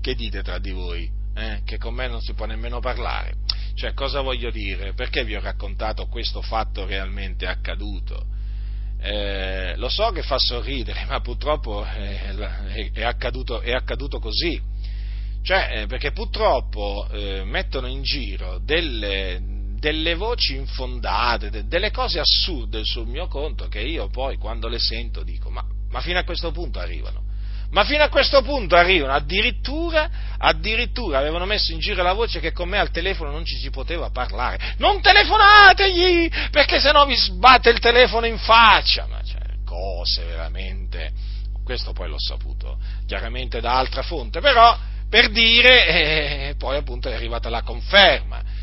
che dite tra di voi eh, che con me non si può nemmeno parlare cioè, cosa voglio dire? Perché vi ho raccontato questo fatto realmente accaduto? Eh, lo so che fa sorridere, ma purtroppo è, è, accaduto, è accaduto, così. Cioè, eh, perché purtroppo eh, mettono in giro delle, delle voci infondate, de, delle cose assurde sul mio conto che io poi quando le sento dico, ma, ma fino a questo punto arrivano. Ma fino a questo punto arrivano, addirittura, addirittura avevano messo in giro la voce che con me al telefono non ci si poteva parlare. Non telefonategli, perché sennò vi sbatte il telefono in faccia. Ma cioè, cose veramente, questo poi l'ho saputo chiaramente da altra fonte, però per dire, eh, poi appunto è arrivata la conferma.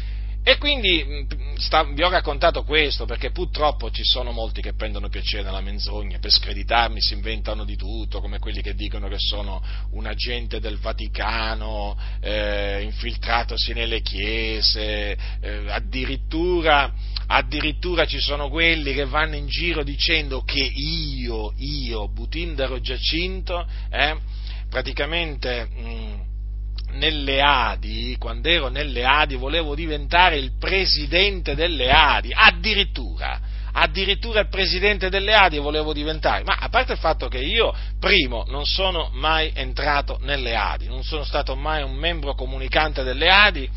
E quindi sta, vi ho raccontato questo perché purtroppo ci sono molti che prendono piacere nella menzogna, per screditarmi si inventano di tutto, come quelli che dicono che sono un agente del Vaticano, eh, infiltratosi nelle chiese, eh, addirittura, addirittura, ci sono quelli che vanno in giro dicendo che io, io, Butindaro Giacinto, eh, praticamente... Mh, nelle Adi, quando ero nelle Adi, volevo diventare il presidente delle Adi, addirittura, addirittura il presidente delle Adi volevo diventare, ma a parte il fatto che io, primo, non sono mai entrato nelle Adi, non sono stato mai un membro comunicante delle Adi,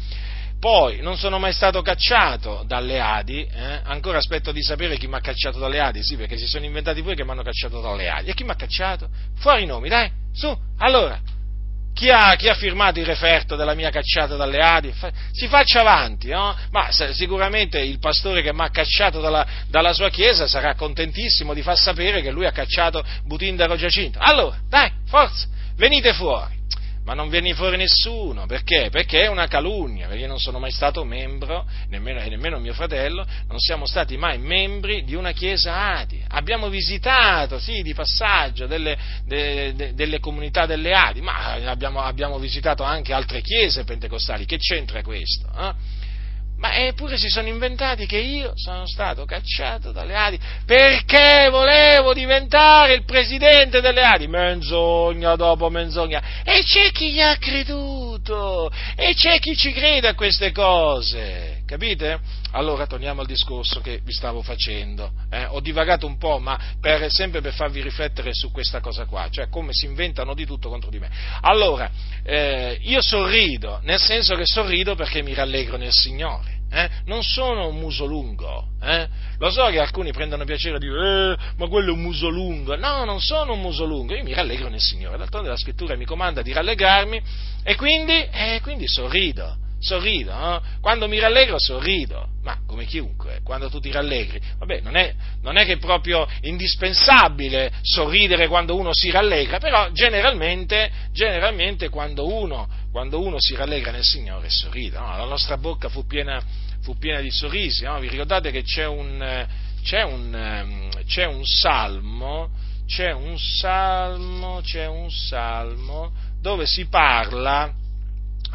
poi non sono mai stato cacciato dalle Adi, eh? ancora aspetto di sapere chi mi ha cacciato dalle Adi, sì, perché si sono inventati pure che mi hanno cacciato dalle Adi. E chi mi ha cacciato? Fuori i nomi, dai, su, allora, chi ha, chi ha, firmato il referto della mia cacciata dalle Adi? Si faccia avanti, no? Ma sicuramente il pastore che mi ha cacciato dalla, dalla, sua chiesa sarà contentissimo di far sapere che lui ha cacciato Butindaro Giacinto. Allora, dai, forza, venite fuori ma non viene fuori nessuno, perché? Perché è una calunnia, perché io non sono mai stato membro, nemmeno, e nemmeno mio fratello, non siamo stati mai membri di una chiesa Adi. Abbiamo visitato, sì, di passaggio delle, de, de, delle comunità delle Adi, ma abbiamo, abbiamo, visitato anche altre chiese pentecostali, che c'entra questo? Eh? Ma eppure si sono inventati che io sono stato cacciato dalle Adi perché volevo diventare il presidente delle Adi. Menzogna dopo menzogna. E c'è chi gli ha creduto. E c'è chi ci crede a queste cose. Capite? Allora torniamo al discorso che vi stavo facendo. Eh? Ho divagato un po', ma per, sempre per farvi riflettere su questa cosa qua, cioè come si inventano di tutto contro di me. Allora, eh, io sorrido, nel senso che sorrido perché mi rallegro nel Signore. Eh? Non sono un muso lungo. Eh? Lo so che alcuni prendono piacere a dire, eh, ma quello è un muso lungo. No, non sono un muso lungo, io mi rallegro nel Signore. D'altronde la scrittura mi comanda di rallegrarmi e quindi, eh, quindi sorrido sorrido, no? quando mi rallegro sorrido, ma come chiunque, quando tu ti rallegri, vabbè, non è, non è che è proprio indispensabile sorridere quando uno si rallegra, però generalmente, generalmente quando, uno, quando uno si rallegra nel Signore sorride, no? la nostra bocca fu piena, fu piena di sorrisi, no? vi ricordate che c'è un, c'è un, c'è un salmo, c'è un salmo, c'è un salmo dove si parla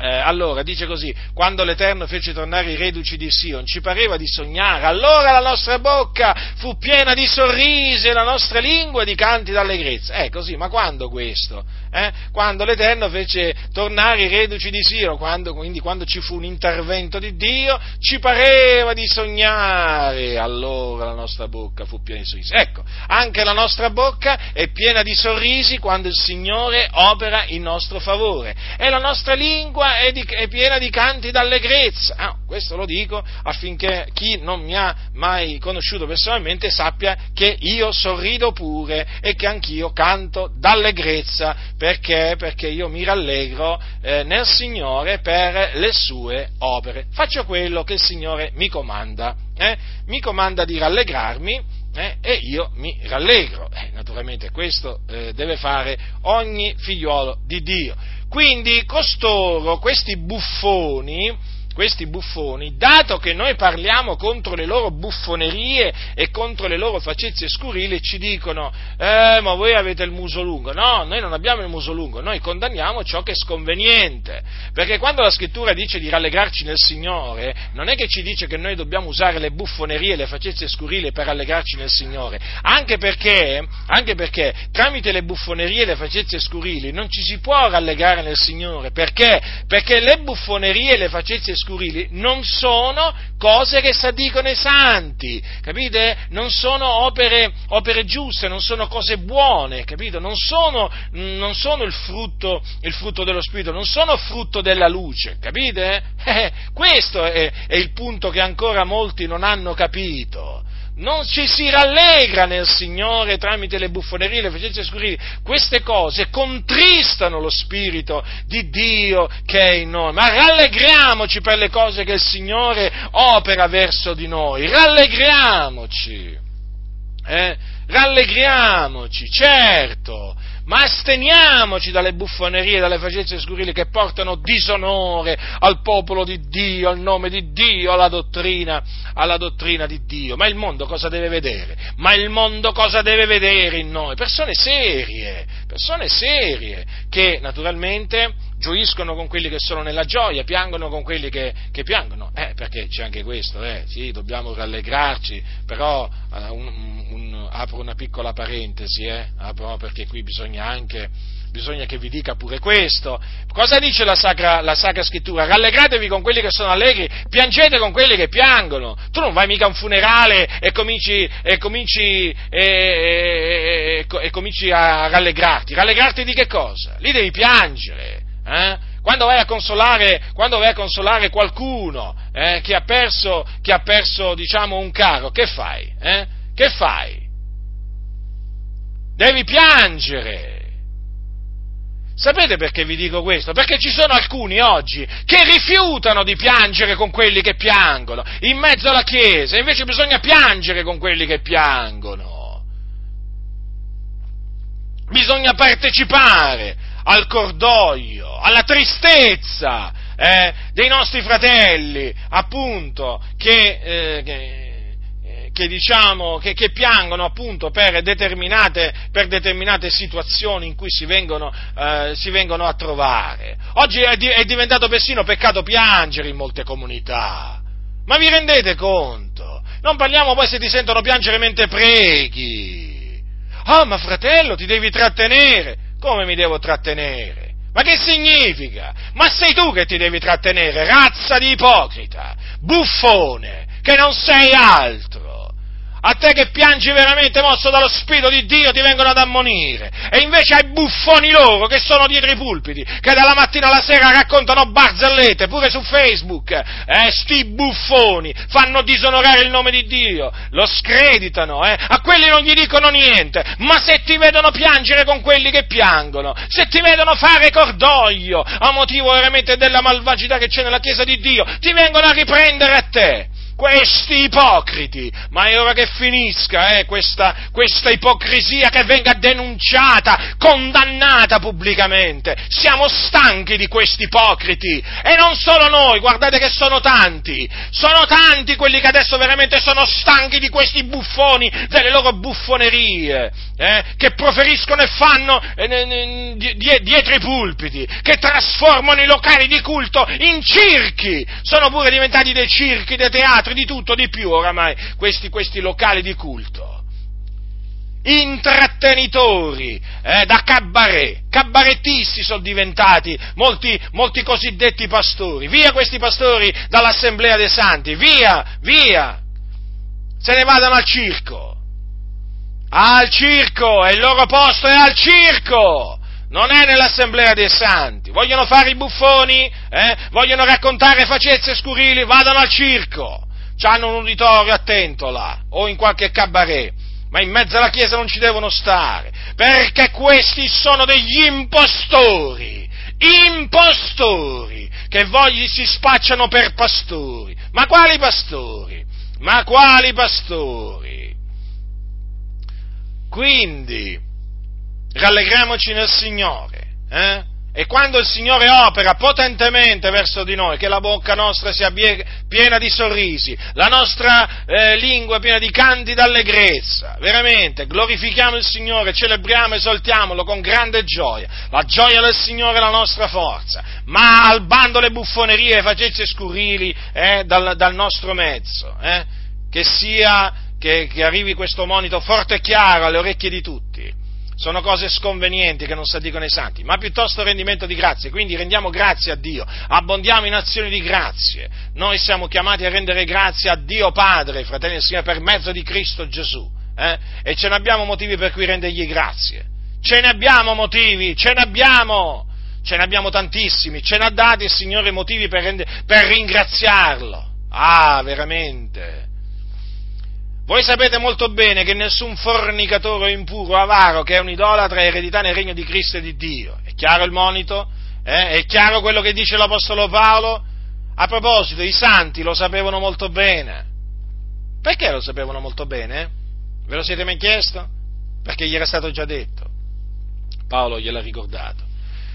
eh, allora, dice così, quando l'Eterno fece tornare i reduci di Sion, ci pareva di sognare, allora la nostra bocca fu piena di sorrisi e la nostra lingua di canti d'allegrezza. Eh, così, ma quando questo? Eh? Quando l'Eterno fece tornare i reduci di Sion, quando, quindi quando ci fu un intervento di Dio, ci pareva di sognare, allora la nostra bocca fu piena di sorrisi. Ecco, anche la nostra bocca è piena di sorrisi quando il Signore opera in nostro favore e la nostra lingua è, di, è piena di canti d'allegrezza. Ah, questo lo dico affinché chi non mi ha mai conosciuto personalmente sappia che io sorrido pure e che anch'io canto d'allegrezza. Perché? Perché io mi rallegro eh, nel Signore per le sue opere. Faccio quello che il Signore mi comanda. Eh? Mi comanda di rallegrarmi. Eh, e io mi rallegro. Eh, naturalmente questo eh, deve fare ogni figliuolo di Dio. Quindi costoro, questi buffoni, questi buffoni, dato che noi parliamo contro le loro buffonerie e contro le loro facezie scurili, ci dicono, eh, ma voi avete il muso lungo. No, noi non abbiamo il muso lungo, noi condanniamo ciò che è sconveniente. Perché quando la scrittura dice di rallegrarci nel Signore, non è che ci dice che noi dobbiamo usare le buffonerie e le facezie scurili per rallegrarci nel Signore, anche perché, anche perché tramite le buffonerie e le facezie scurili non ci si può rallegrare nel Signore. Perché? Perché le buffonerie e le facezie scurili non sono cose che s'addicono i santi, capite? Non sono opere, opere giuste, non sono cose buone, capito? Non sono, non sono il, frutto, il, frutto, dello Spirito, non sono frutto della luce, capite? Eh, questo è, è il punto che ancora molti non hanno capito non ci si rallegra nel Signore tramite le buffonerie, le facezie scurili. Queste cose contristano lo Spirito di Dio che è in noi. Ma rallegriamoci per le cose che il Signore opera verso di noi. Rallegriamoci. Eh? Rallegriamoci, certo, ma asteniamoci dalle buffonerie, dalle facezze scurili che portano disonore al popolo di Dio, al nome di Dio, alla dottrina, alla dottrina di Dio. Ma il mondo cosa deve vedere? Ma il mondo cosa deve vedere in noi? Persone serie, persone serie, che naturalmente gioiscono con quelli che sono nella gioia, piangono con quelli che, che piangono. Eh, perché c'è anche questo, eh, sì, dobbiamo rallegrarci, però eh, un, un, apro una piccola parentesi, eh, apro perché qui bisogna anche, bisogna che vi dica pure questo. Cosa dice la Sacra, la Sacra Scrittura? Rallegratevi con quelli che sono allegri, piangete con quelli che piangono. Tu non vai mica a un funerale e cominci, e cominci, e, e, e cominci a rallegrarti. Rallegrarti di che cosa? Lì devi piangere. Eh? Quando, vai quando vai a consolare, qualcuno eh, che ha perso, che ha perso diciamo, un caro, che fai? Eh? Che fai? Devi piangere. Sapete perché vi dico questo? Perché ci sono alcuni oggi che rifiutano di piangere con quelli che piangono in mezzo alla Chiesa, invece bisogna piangere con quelli che piangono. Bisogna partecipare al cordoglio, alla tristezza eh, dei nostri fratelli, appunto, che, eh, che, che, diciamo, che, piangono appunto per determinate, per determinate, situazioni in cui si vengono, eh, si vengono a trovare. Oggi è, di, è diventato persino peccato piangere in molte comunità. Ma vi rendete conto? Non parliamo poi se ti sentono piangere mentre preghi. Ah, ma fratello, ti devi trattenere. Come mi devo trattenere? Ma che significa? Ma sei tu che ti devi trattenere, razza di ipocrita, buffone, che non sei altro. A te che piangi veramente mosso dallo Spirito di Dio ti vengono ad ammonire. E invece ai buffoni loro che sono dietro i pulpiti, che dalla mattina alla sera raccontano barzellette, pure su Facebook. Eh, sti buffoni fanno disonorare il nome di Dio, lo screditano, eh. A quelli non gli dicono niente. Ma se ti vedono piangere con quelli che piangono, se ti vedono fare cordoglio a motivo veramente della malvagità che c'è nella Chiesa di Dio, ti vengono a riprendere a te questi ipocriti, ma è ora che finisca eh, questa, questa ipocrisia che venga denunciata, condannata pubblicamente. Siamo stanchi di questi ipocriti. E non solo noi, guardate che sono tanti, sono tanti quelli che adesso veramente sono stanchi di questi buffoni, delle loro buffonerie, eh, che proferiscono e fanno eh, dietro i pulpiti, che trasformano i locali di culto in circhi, sono pure diventati dei circhi, dei teatri, di tutto, di più oramai questi, questi locali di culto. Intrattenitori eh, da cabaret, cabarettisti sono diventati molti, molti cosiddetti pastori. Via questi pastori dall'assemblea dei santi, via, via, se ne vadano al circo. Al circo, e il loro posto è al circo! non è nell'assemblea dei santi. Vogliono fare i buffoni, eh? vogliono raccontare facezze scurili, vadano al circo hanno un uditorio attento là, o in qualche cabaret, ma in mezzo alla Chiesa non ci devono stare, perché questi sono degli impostori, impostori, che voi si spacciano per pastori. Ma quali pastori? Ma quali pastori? Quindi, rallegriamoci nel Signore, eh? E quando il Signore opera potentemente verso di noi, che la bocca nostra sia piena di sorrisi, la nostra eh, lingua piena di canti d'allegrezza, veramente, glorifichiamo il Signore, celebriamo, esaltiamolo con grande gioia. La gioia del Signore è la nostra forza, ma al bando le buffonerie e facezze scurili eh, dal, dal, nostro mezzo, eh, che sia, che, che arrivi questo monito forte e chiaro alle orecchie di tutti sono cose sconvenienti che non si addicono ai santi, ma piuttosto rendimento di grazie, quindi rendiamo grazie a Dio, abbondiamo in azioni di grazie. Noi siamo chiamati a rendere grazie a Dio Padre, fratelli e Signore, per mezzo di Cristo Gesù, eh? e ce ne abbiamo motivi per cui rendergli grazie. Ce ne abbiamo motivi, ce ne abbiamo, ce ne abbiamo tantissimi, ce ne ha dati il Signore motivi per, rende, per ringraziarlo. Ah, veramente. Voi sapete molto bene che nessun fornicatore impuro avaro che è un idolatra eredità nel regno di Cristo e di Dio. È chiaro il monito? Eh? È chiaro quello che dice l'Apostolo Paolo? A proposito, i santi lo sapevano molto bene. Perché lo sapevano molto bene? Ve lo siete mai chiesto? Perché gli era stato già detto. Paolo gliel'ha ricordato.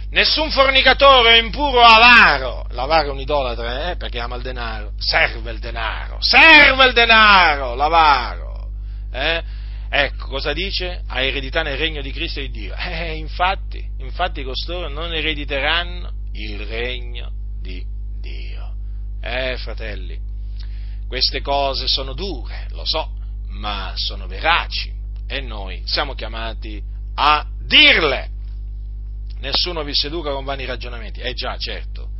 Nessun fornicatore o impuro avaro, l'avaro è un idolatra eh, perché ama il denaro, serve il denaro, serve il denaro, l'avaro. Eh? Ecco, cosa dice? Ha eredità nel regno di Cristo e di Dio. Eh, infatti, infatti costoro non erediteranno il regno di Dio. Eh, fratelli, queste cose sono dure, lo so, ma sono veraci e noi siamo chiamati a dirle nessuno vi seduca con vani ragionamenti. Eh già, certo.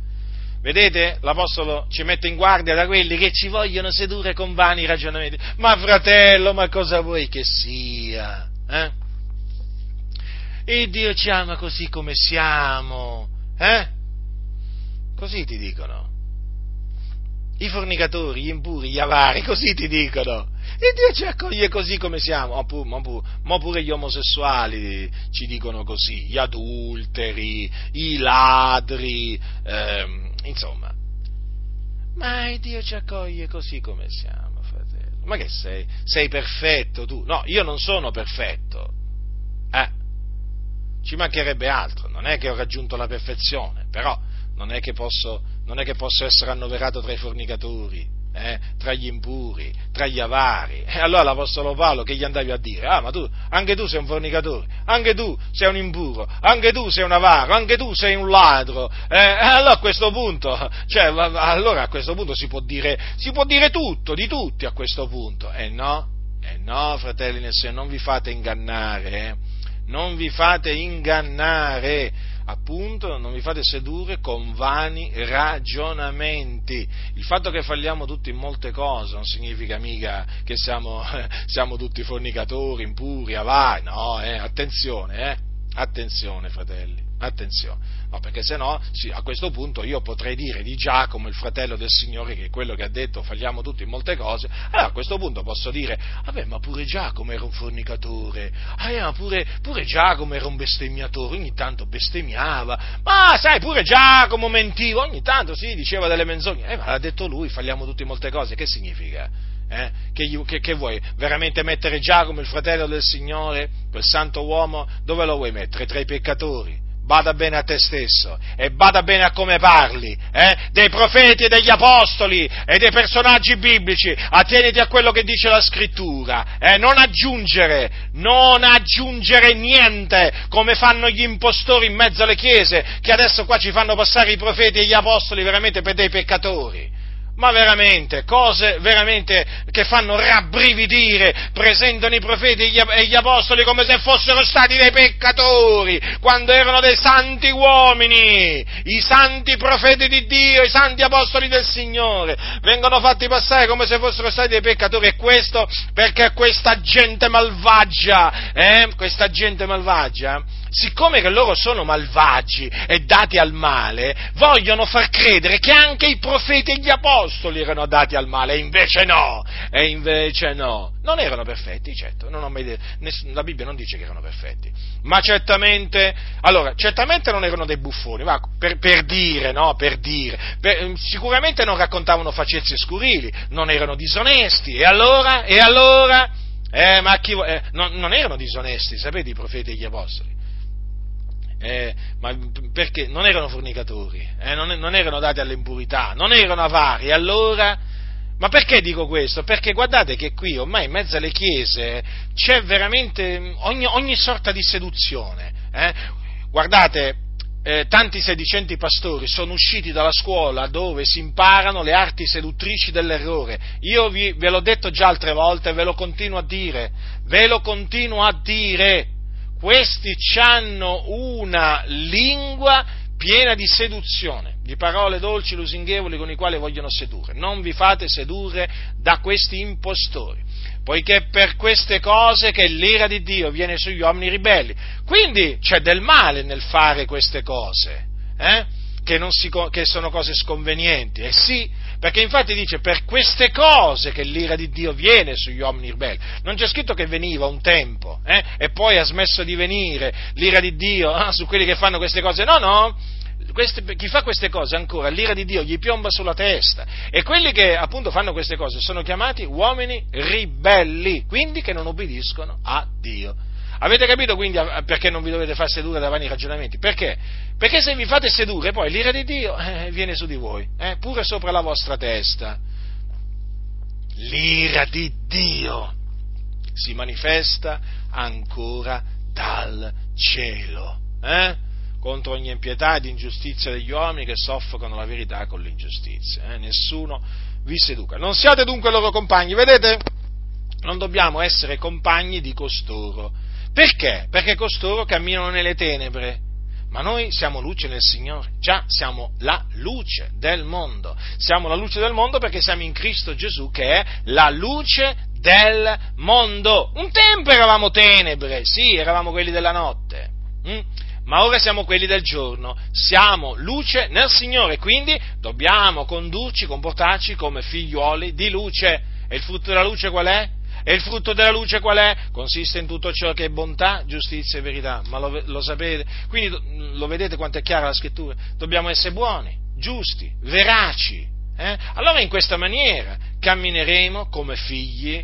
Vedete, l'Apostolo ci mette in guardia da quelli che ci vogliono sedurre con vani ragionamenti. Ma fratello, ma cosa vuoi che sia? Eh? E Dio ci ama così come siamo, eh? Così ti dicono. I fornicatori, gli impuri, gli avari, così ti dicono. E Dio ci accoglie così come siamo, ma pure, ma pure, ma pure gli omosessuali ci dicono così, gli adulteri, i ladri, ehm, insomma. Ma Dio ci accoglie così come siamo, fratello. Ma che sei? Sei perfetto tu? No, io non sono perfetto. Eh, ci mancherebbe altro, non è che ho raggiunto la perfezione, però non è che posso, è che posso essere annoverato tra i fornicatori, eh, tra gli impuri, tra gli avari. E allora l'Apostolo Paolo che gli andavi a dire? Ah, ma tu, anche tu sei un fornicatore, anche tu sei un impuro, anche tu sei un avaro, anche tu sei un ladro. Eh, allora a questo punto, cioè, allora a questo punto si può dire, si può dire tutto, di tutti a questo punto. E eh no, eh no, fratelli nel Signore, non vi fate ingannare, eh? non vi fate ingannare appunto non vi fate sedurre con vani ragionamenti. Il fatto che falliamo tutti in molte cose non significa mica che siamo, siamo tutti fornicatori, impuri, avari, no, eh, attenzione, eh, attenzione fratelli attenzione, no, perché se no sì, a questo punto io potrei dire di Giacomo, il fratello del Signore, che è quello che ha detto falliamo tutti in molte cose, allora a questo punto posso dire, vabbè ma pure Giacomo era un fornicatore, ah, ma pure, pure Giacomo era un bestemmiatore, ogni tanto bestemmiava, ma sai pure Giacomo mentiva, ogni tanto sì, diceva delle menzogne, eh, ma l'ha detto lui, falliamo tutti in molte cose, che significa? Eh? Che, che, che, vuoi? Veramente mettere Giacomo, il fratello del Signore, quel santo uomo, dove lo vuoi mettere? Tra i peccatori? Bada bene a te stesso e bada bene a come parli, eh? dei profeti e degli apostoli e dei personaggi biblici, attieniti a quello che dice la scrittura, eh? non aggiungere, non aggiungere niente come fanno gli impostori in mezzo alle chiese che adesso qua ci fanno passare i profeti e gli apostoli veramente per dei peccatori ma veramente, cose veramente che fanno rabbrividire, presentano i profeti e gli apostoli come se fossero stati dei peccatori, quando erano dei santi uomini, i santi profeti di Dio, i santi apostoli del Signore, vengono fatti passare come se fossero stati dei peccatori. E questo perché questa gente malvagia, eh, questa gente malvagia, siccome che loro sono malvagi e dati al male, vogliono far credere che anche i profeti e gli apostoli erano dati al male, e invece no, e invece no. Non erano perfetti, certo, mai, la Bibbia non dice che erano perfetti, ma certamente, allora, certamente non erano dei buffoni, ma per, per dire, no, per dire, per, sicuramente non raccontavano facezie scurili, non erano disonesti, e allora, e allora, eh, ma chi, eh, non, non erano disonesti, sapete, i profeti e gli apostoli eh, perché non erano fornicatori, eh, non, non, erano dati all'impurità, non erano avari, allora, ma perché dico questo? Perché guardate che qui ormai in mezzo alle chiese c'è veramente ogni, ogni sorta di seduzione, eh? guardate, eh, tanti sedicenti pastori sono usciti dalla scuola dove si imparano le arti seduttrici dell'errore. Io vi, ve l'ho detto già altre volte ve lo continuo a dire, ve lo continuo a dire questi hanno una lingua piena di seduzione, di parole dolci, lusinghevoli con i quali vogliono sedurre. Non vi fate sedurre da questi impostori, poiché per queste cose che l'ira di Dio viene sugli uomini ribelli. Quindi c'è del male nel fare queste cose, eh? Che, si, che sono cose sconvenienti. Eh sì, perché infatti dice per queste cose che l'ira di Dio viene sugli uomini ribelli. Non c'è scritto che veniva un tempo eh, e poi ha smesso di venire l'ira di Dio ah, su quelli che fanno queste cose. No, no, queste, chi fa queste cose ancora, l'ira di Dio gli piomba sulla testa e quelli che appunto fanno queste cose sono chiamati uomini ribelli, quindi che non obbediscono a Dio. Avete capito quindi perché non vi dovete far sedurre da vani ragionamenti? Perché? Perché se vi fate sedurre poi l'ira di Dio eh, viene su di voi, eh, pure sopra la vostra testa. L'ira di Dio si manifesta ancora dal cielo. Eh? contro ogni impietà ed ingiustizia degli uomini che soffocano la verità con l'ingiustizia. Eh? Nessuno vi seduca. Non siate dunque loro compagni, vedete? Non dobbiamo essere compagni di costoro. Perché? Perché costoro camminano nelle tenebre, ma noi siamo luce nel Signore, già siamo la luce del mondo. Siamo la luce del mondo perché siamo in Cristo Gesù che è la luce del mondo. Un tempo eravamo tenebre, sì, eravamo quelli della notte. Hm? ma ora siamo quelli del giorno, siamo luce nel Signore, quindi dobbiamo condurci, comportarci come figliuoli di luce. E il frutto della luce qual è? E il frutto della luce qual è? Consiste in tutto ciò che è bontà, giustizia e verità. Ma lo, lo sapete? Quindi lo vedete quanto è chiara la scrittura? Dobbiamo essere buoni, giusti, veraci. Eh? Allora in questa maniera cammineremo come figli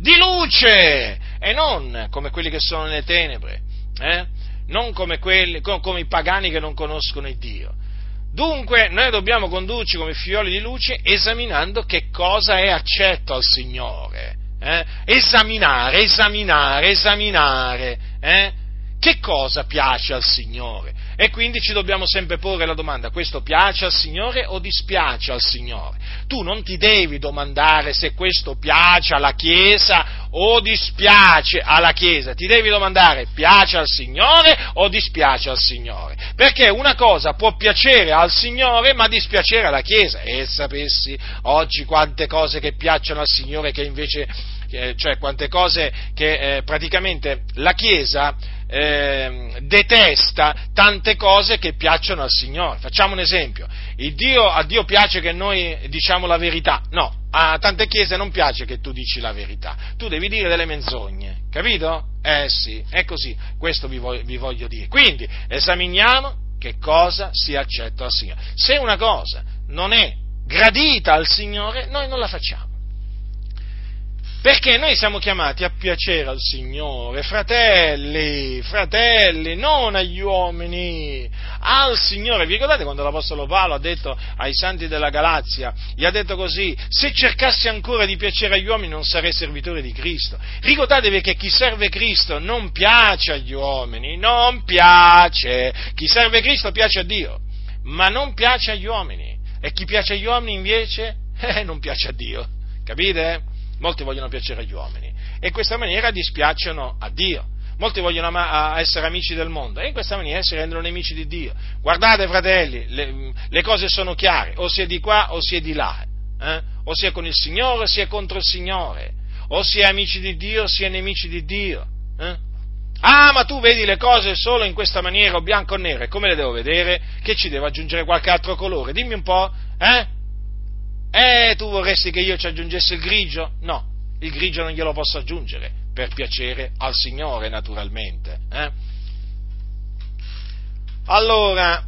di luce e non come quelli che sono nelle tenebre. Eh? non come, quelli, come i pagani che non conoscono il Dio. Dunque noi dobbiamo condurci come figlioli di luce esaminando che cosa è accetto al Signore. Eh? Esaminare, esaminare, esaminare. Eh? Che cosa piace al Signore? E quindi ci dobbiamo sempre porre la domanda, questo piace al Signore o dispiace al Signore? Tu non ti devi domandare se questo piace alla Chiesa o dispiace alla Chiesa, ti devi domandare piace al Signore o dispiace al Signore? Perché una cosa può piacere al Signore ma dispiacere alla Chiesa e sapessi oggi quante cose che piacciono al Signore che invece, cioè quante cose che eh, praticamente la Chiesa eh, detesta tante cose che piacciono al Signore. Facciamo un esempio. Dio, a Dio piace che noi diciamo la verità. No, a tante chiese non piace che tu dici la verità. Tu devi dire delle menzogne. Capito? Eh sì, è così. Questo vi voglio, vi voglio dire. Quindi esaminiamo che cosa si accetta al Signore. Se una cosa non è gradita al Signore, noi non la facciamo. Perché noi siamo chiamati a piacere al Signore, fratelli, fratelli, non agli uomini, al Signore. Vi ricordate quando l'Apostolo Paolo ha detto ai santi della Galazia, gli ha detto così, se cercassi ancora di piacere agli uomini non sarei servitore di Cristo. Ricordatevi che chi serve Cristo non piace agli uomini, non piace. Chi serve Cristo piace a Dio, ma non piace agli uomini. E chi piace agli uomini invece, eh, non piace a Dio. Capite? Molti vogliono piacere agli uomini e in questa maniera dispiacciono a Dio. Molti vogliono essere amici del mondo e in questa maniera si rendono nemici di Dio. Guardate, fratelli, le, le cose sono chiare, o si è di qua o si è di là, eh? o si è con il Signore o si è contro il Signore, o si è amici di Dio o si è nemici di Dio. Eh? Ah, ma tu vedi le cose solo in questa maniera, o bianco o nero, e come le devo vedere? Che ci devo aggiungere qualche altro colore? Dimmi un po', eh? Eh, tu vorresti che io ci aggiungessi il grigio? No, il grigio non glielo posso aggiungere, per piacere al Signore naturalmente. Eh? Allora,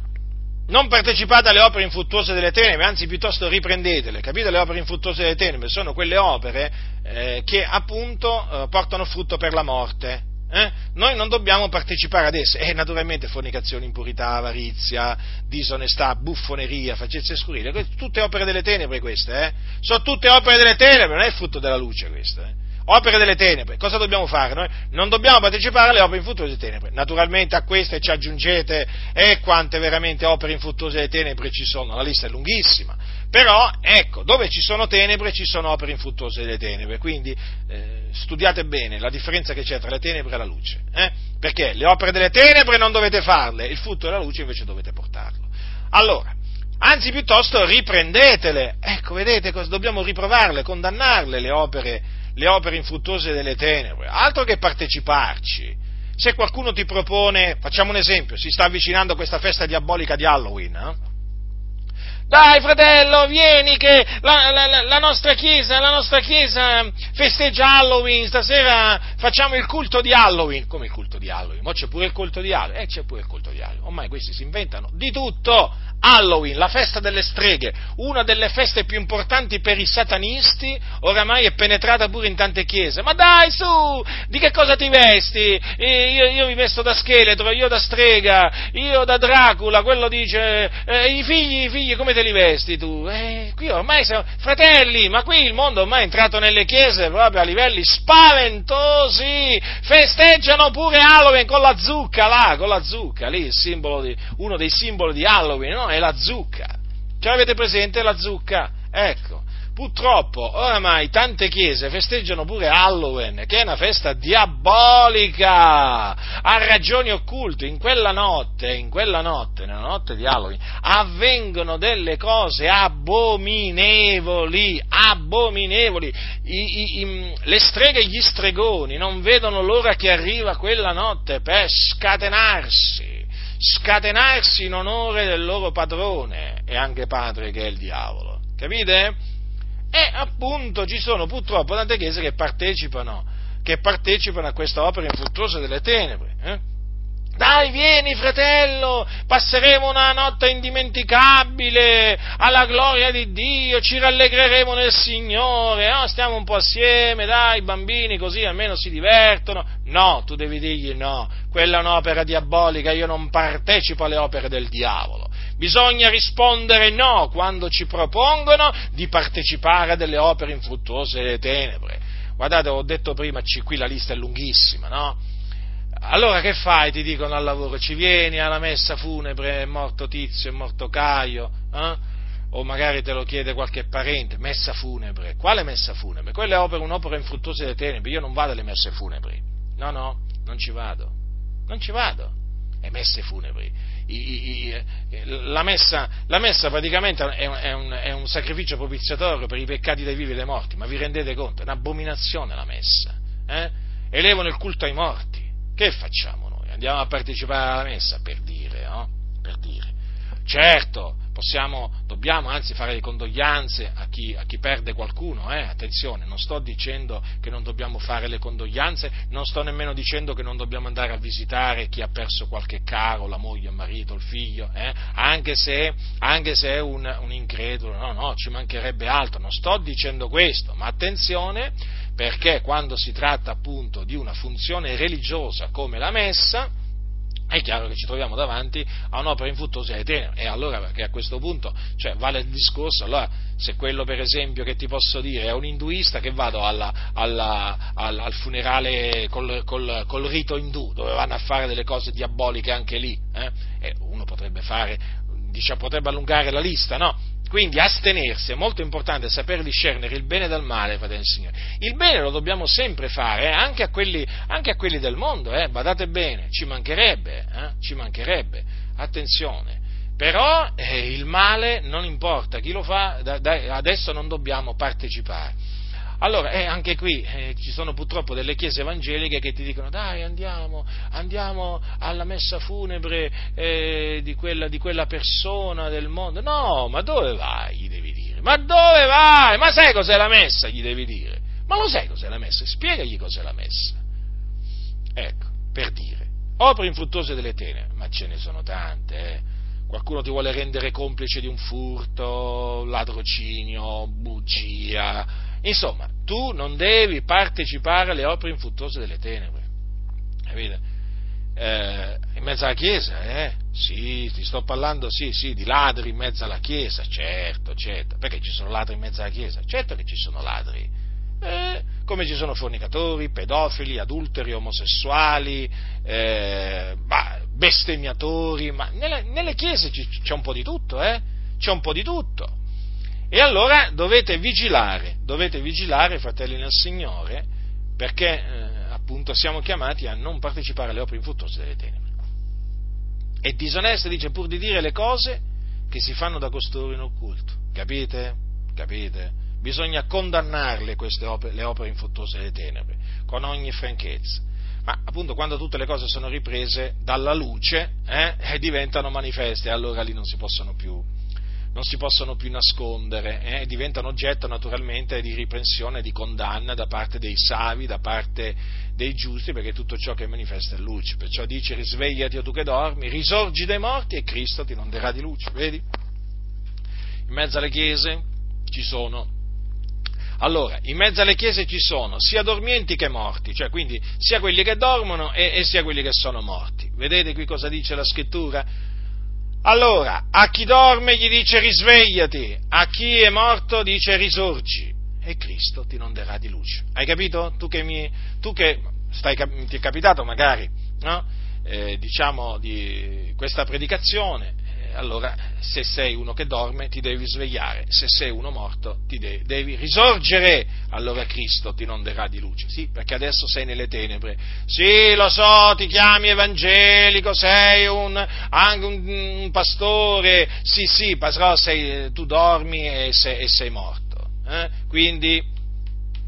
non partecipate alle opere infruttuose delle tenebre, anzi piuttosto riprendetele. Capite? Le opere infruttuose delle tenebre sono quelle opere eh, che appunto eh, portano frutto per la morte eh? noi non dobbiamo partecipare ad esse. E naturalmente fornicazione, impurità, avarizia, disonestà, buffoneria, facezze scurrile, tutte opere delle tenebre queste, eh? sono tutte opere delle tenebre, non è frutto della luce queste. Eh? Opere delle tenebre, cosa dobbiamo fare? Noi non dobbiamo partecipare alle opere infruttuose delle tenebre. Naturalmente a queste ci aggiungete e eh, quante veramente opere infruttuose delle tenebre ci sono, la lista è lunghissima. Però, ecco, dove ci sono tenebre ci sono opere infruttuose delle tenebre, quindi eh, studiate bene la differenza che c'è tra le tenebre e la luce, eh? perché le opere delle tenebre non dovete farle, il frutto della luce invece dovete portarlo. Allora, anzi piuttosto riprendetele, ecco, vedete, dobbiamo riprovarle, condannarle le opere, le opere infruttuose delle tenebre, altro che parteciparci. Se qualcuno ti propone, facciamo un esempio, si sta avvicinando questa festa diabolica di Halloween, eh? Dai fratello, vieni che la, la, la, nostra chiesa, la nostra chiesa festeggia Halloween, stasera facciamo il culto di Halloween. Come il culto di Halloween? Ma c'è pure il culto di Halloween? Eh, c'è pure il culto di Halloween. Ormai questi si inventano di tutto, Halloween, la festa delle streghe, una delle feste più importanti per i satanisti, oramai è penetrata pure in tante chiese. Ma dai, su, di che cosa ti vesti? Io, io mi vesto da scheletro, io da strega, io da Dracula, quello dice, eh, i figli, i figli, come te li vesti tu? Eh, qui ormai siamo fratelli, ma qui il mondo ormai è entrato nelle chiese proprio a livelli spaventosi, festeggiano pure Halloween con la zucca là, con la zucca, lì il simbolo di, uno dei simboli di Halloween, no? È la zucca. Ce l'avete presente la zucca? Ecco. Purtroppo oramai tante chiese festeggiano pure Halloween, che è una festa diabolica, ha ragioni occulte. In quella notte, in quella notte, nella notte di Halloween, avvengono delle cose abominevoli, abominevoli. I, i, i, le streghe e gli stregoni non vedono l'ora che arriva quella notte per scatenarsi scatenarsi in onore del loro padrone e anche padre che è il diavolo. Capite? E appunto ci sono purtroppo tante chiese che partecipano, che partecipano a questa opera infruttuosa delle tenebre. Eh? Dai, vieni fratello, passeremo una notte indimenticabile alla gloria di Dio, ci rallegreremo nel Signore, no? stiamo un po' assieme, dai, bambini, così almeno si divertono. No, tu devi dirgli no, quella è un'opera diabolica, io non partecipo alle opere del diavolo. Bisogna rispondere no quando ci propongono di partecipare a delle opere infruttuose delle tenebre. Guardate, ho detto prima, qui la lista è lunghissima, no? Allora che fai? Ti dicono al lavoro, ci vieni alla messa funebre, è morto Tizio, è morto Caio, eh? o magari te lo chiede qualche parente, messa funebre. Quale messa funebre? Quella è opera, un'opera infruttuosa delle tenebre, io non vado alle messe funebri. No, no, non ci vado. Non ci vado. E messe funebri. I, i, i, la, messa, la, messa, praticamente è un, è, un, è un, sacrificio propiziatorio per i peccati dei vivi e dei morti, ma vi rendete conto? È un'abominazione la messa. Eh? Elevano il culto ai morti che facciamo noi? Andiamo a partecipare alla messa per dire, no? Per dire. Certo, possiamo, dobbiamo anzi fare le condoglianze a chi, a chi perde qualcuno, eh? attenzione, non sto dicendo che non dobbiamo fare le condoglianze, non sto nemmeno dicendo che non dobbiamo andare a visitare chi ha perso qualche caro, la moglie, il marito, il figlio, eh? anche, se, anche, se, è un, un incredulo, no, no, ci mancherebbe altro, non sto dicendo questo, ma attenzione perché quando si tratta appunto di una funzione religiosa come la messa, è chiaro che ci troviamo davanti a un'opera infruttuosa e tenebre. E allora, perché a questo punto, cioè, vale il discorso, allora, se quello per esempio che ti posso dire è un induista, che vado alla, alla, al, al, funerale col, col, col, rito indù, dove vanno a fare delle cose diaboliche anche lì, eh? uno potrebbe fare, diciamo, potrebbe allungare la lista, no? Quindi astenersi, è molto importante saper discernere il bene dal male, fratelli e signori. Il bene lo dobbiamo sempre fare, eh, anche, a quelli, anche, a quelli, del mondo, eh, badate bene, ci mancherebbe, eh, ci mancherebbe, attenzione. Però eh, il male non importa chi lo fa, da, da, adesso non dobbiamo partecipare. Allora, eh, anche qui eh, ci sono purtroppo delle chiese evangeliche che ti dicono dai andiamo, andiamo alla messa funebre eh, di, quella, di, quella, persona del mondo. No, ma dove vai? Gli devi dire. Ma dove vai? Ma sai cos'è la messa? Gli devi dire. Ma lo sai cos'è la messa? Spiegagli cos'è la messa. Ecco, per dire. Opere infruttuose delle tene, ma ce ne sono tante, eh qualcuno ti vuole rendere complice di un furto, ladrocinio, bugia, insomma, tu non devi partecipare alle opere infruttuose delle tenebre, capite? Eh, in mezzo alla Chiesa, eh? Sì, ti sto parlando, sì, sì, di ladri in mezzo alla Chiesa, certo, certo, perché ci sono ladri in mezzo alla Chiesa? Certo che ci sono ladri, eh, come ci sono fornicatori, pedofili, adulteri, omosessuali, eh, bestemmiatori, ma nelle, nelle chiese c'è un po' di tutto, eh? C'è un po' di tutto. E allora dovete vigilare, dovete vigilare, fratelli nel Signore, perché eh, appunto siamo chiamati a non partecipare alle opere infruttuose delle tenebre. È disonesta, dice, pur di dire le cose che si fanno da costoro in occulto. Capite? Capite? Bisogna condannarle queste opere, le opere infruttuose delle tenebre, con ogni franchezza. Ma appunto quando tutte le cose sono riprese dalla luce, eh, diventano manifeste, e allora lì non si possono più non si possono più nascondere e eh, diventano oggetto naturalmente di riprensione, di condanna da parte dei savi, da parte dei giusti, perché tutto ciò che manifesta è luce. Perciò dice risvegliati o tu che dormi, risorgi dai morti e Cristo ti inonderà di luce, vedi? In mezzo alle chiese ci sono allora, in mezzo alle chiese ci sono sia dormienti che morti, cioè quindi sia quelli che dormono e, e, sia quelli che sono morti. Vedete qui cosa dice la scrittura? Allora, a chi dorme gli dice risvegliati, a chi è morto dice risorgi e Cristo ti inonderà di luce. Hai capito? Tu che, mi, tu che stai, ti è capitato magari, no? eh, diciamo, di questa predicazione, allora se sei uno che dorme ti devi svegliare, se sei uno morto ti de- devi risorgere, allora Cristo ti inonderà di luce, sì, perché adesso sei nelle tenebre, sì, lo so, ti chiami evangelico, sei un, anche un, un pastore, sì, sì, però sei, tu dormi e sei, e sei morto, eh? quindi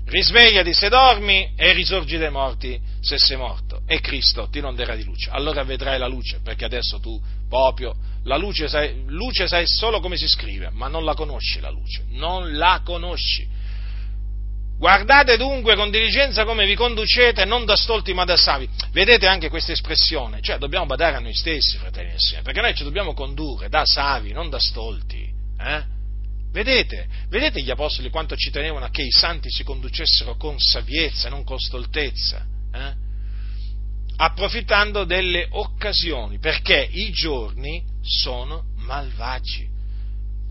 risvegliati se dormi e risorgi dai morti se sei morto e Cristo ti inonderà di luce, allora vedrai la luce, perché adesso tu proprio la luce sai, luce sai solo come si scrive, ma non la conosci la luce, non la conosci. Guardate dunque con diligenza come vi conducete, non da stolti ma da savi. Vedete anche questa espressione, cioè dobbiamo badare a noi stessi, fratelli e sorelle, perché noi ci dobbiamo condurre da savi, non da stolti. Eh? Vedete? Vedete gli apostoli quanto ci tenevano a che i santi si conducessero con saviezza, non con stoltezza? Eh? Approfittando delle occasioni, perché i giorni sono malvagi.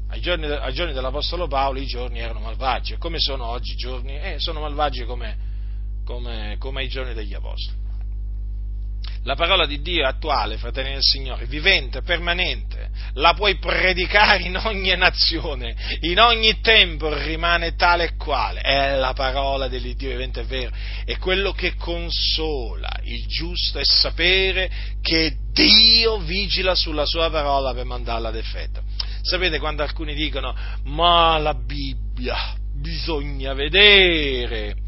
Ai giorni, ai giorni, dell'Apostolo Paolo i giorni erano malvagi, e come sono oggi i giorni? Eh, sono malvagi come, come, come ai giorni degli Apostoli. La parola di Dio è attuale, fratelli del Signore, vivente, permanente, la puoi predicare in ogni nazione, in ogni tempo rimane tale e quale. È la parola dell'Iddio vivente e vero. E quello che consola il giusto è sapere che Dio vigila sulla sua parola per mandarla ad effetto. Sapete quando alcuni dicono, ma la Bibbia bisogna vedere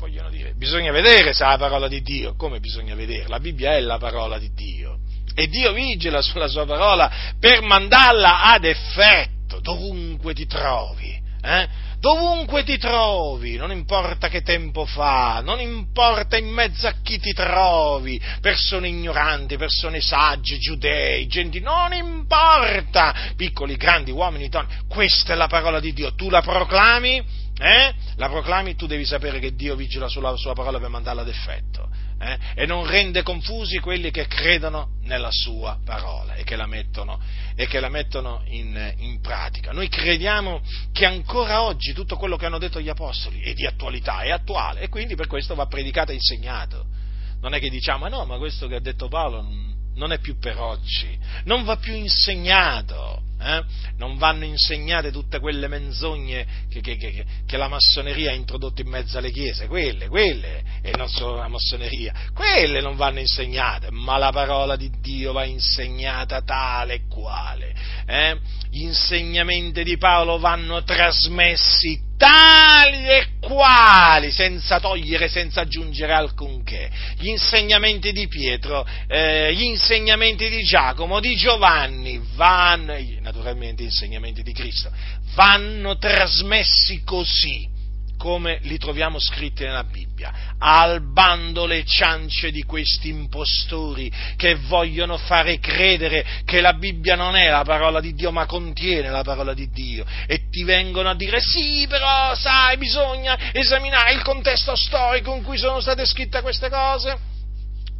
vogliono dire, bisogna vedere se è la parola di Dio, come bisogna vedere? La Bibbia è la parola di Dio e Dio vigila sulla sua parola per mandarla ad effetto, dovunque ti trovi. Eh? Dovunque ti trovi, non importa che tempo fa, non importa in mezzo a chi ti trovi, persone ignoranti, persone sagge, giudei, genti, non importa, piccoli, grandi, uomini, donne, questa è la parola di Dio, tu la proclami, eh? la proclami, tu devi sapere che Dio vigila sulla sua parola per mandarla ad effetto. Eh? E non rende confusi quelli che credono nella sua parola e che la mettono, che la mettono in, in, pratica. Noi crediamo che ancora oggi tutto quello che hanno detto gli apostoli è di attualità, è attuale e quindi per questo va predicato e insegnato. Non è che diciamo, ah no, ma questo che ha detto Paolo non è più per oggi, non va più insegnato eh? non vanno insegnate tutte quelle menzogne che, che, che, che, la massoneria ha introdotto in mezzo alle chiese, quelle, quelle, e non solo la massoneria, quelle non vanno insegnate, ma la parola di Dio va insegnata tale e quale. Eh? Gli insegnamenti di Paolo vanno trasmessi tali e quali, senza togliere, senza aggiungere alcunché. Gli insegnamenti di Pietro, eh, gli insegnamenti di Giacomo, di Giovanni, vanno, naturalmente gli insegnamenti di Cristo, vanno trasmessi così come li troviamo scritti nella Bibbia, al bando le ciance di questi impostori che vogliono fare credere che la Bibbia non è la parola di Dio ma contiene la parola di Dio e ti vengono a dire sì però sai bisogna esaminare il contesto storico in cui sono state scritte queste cose.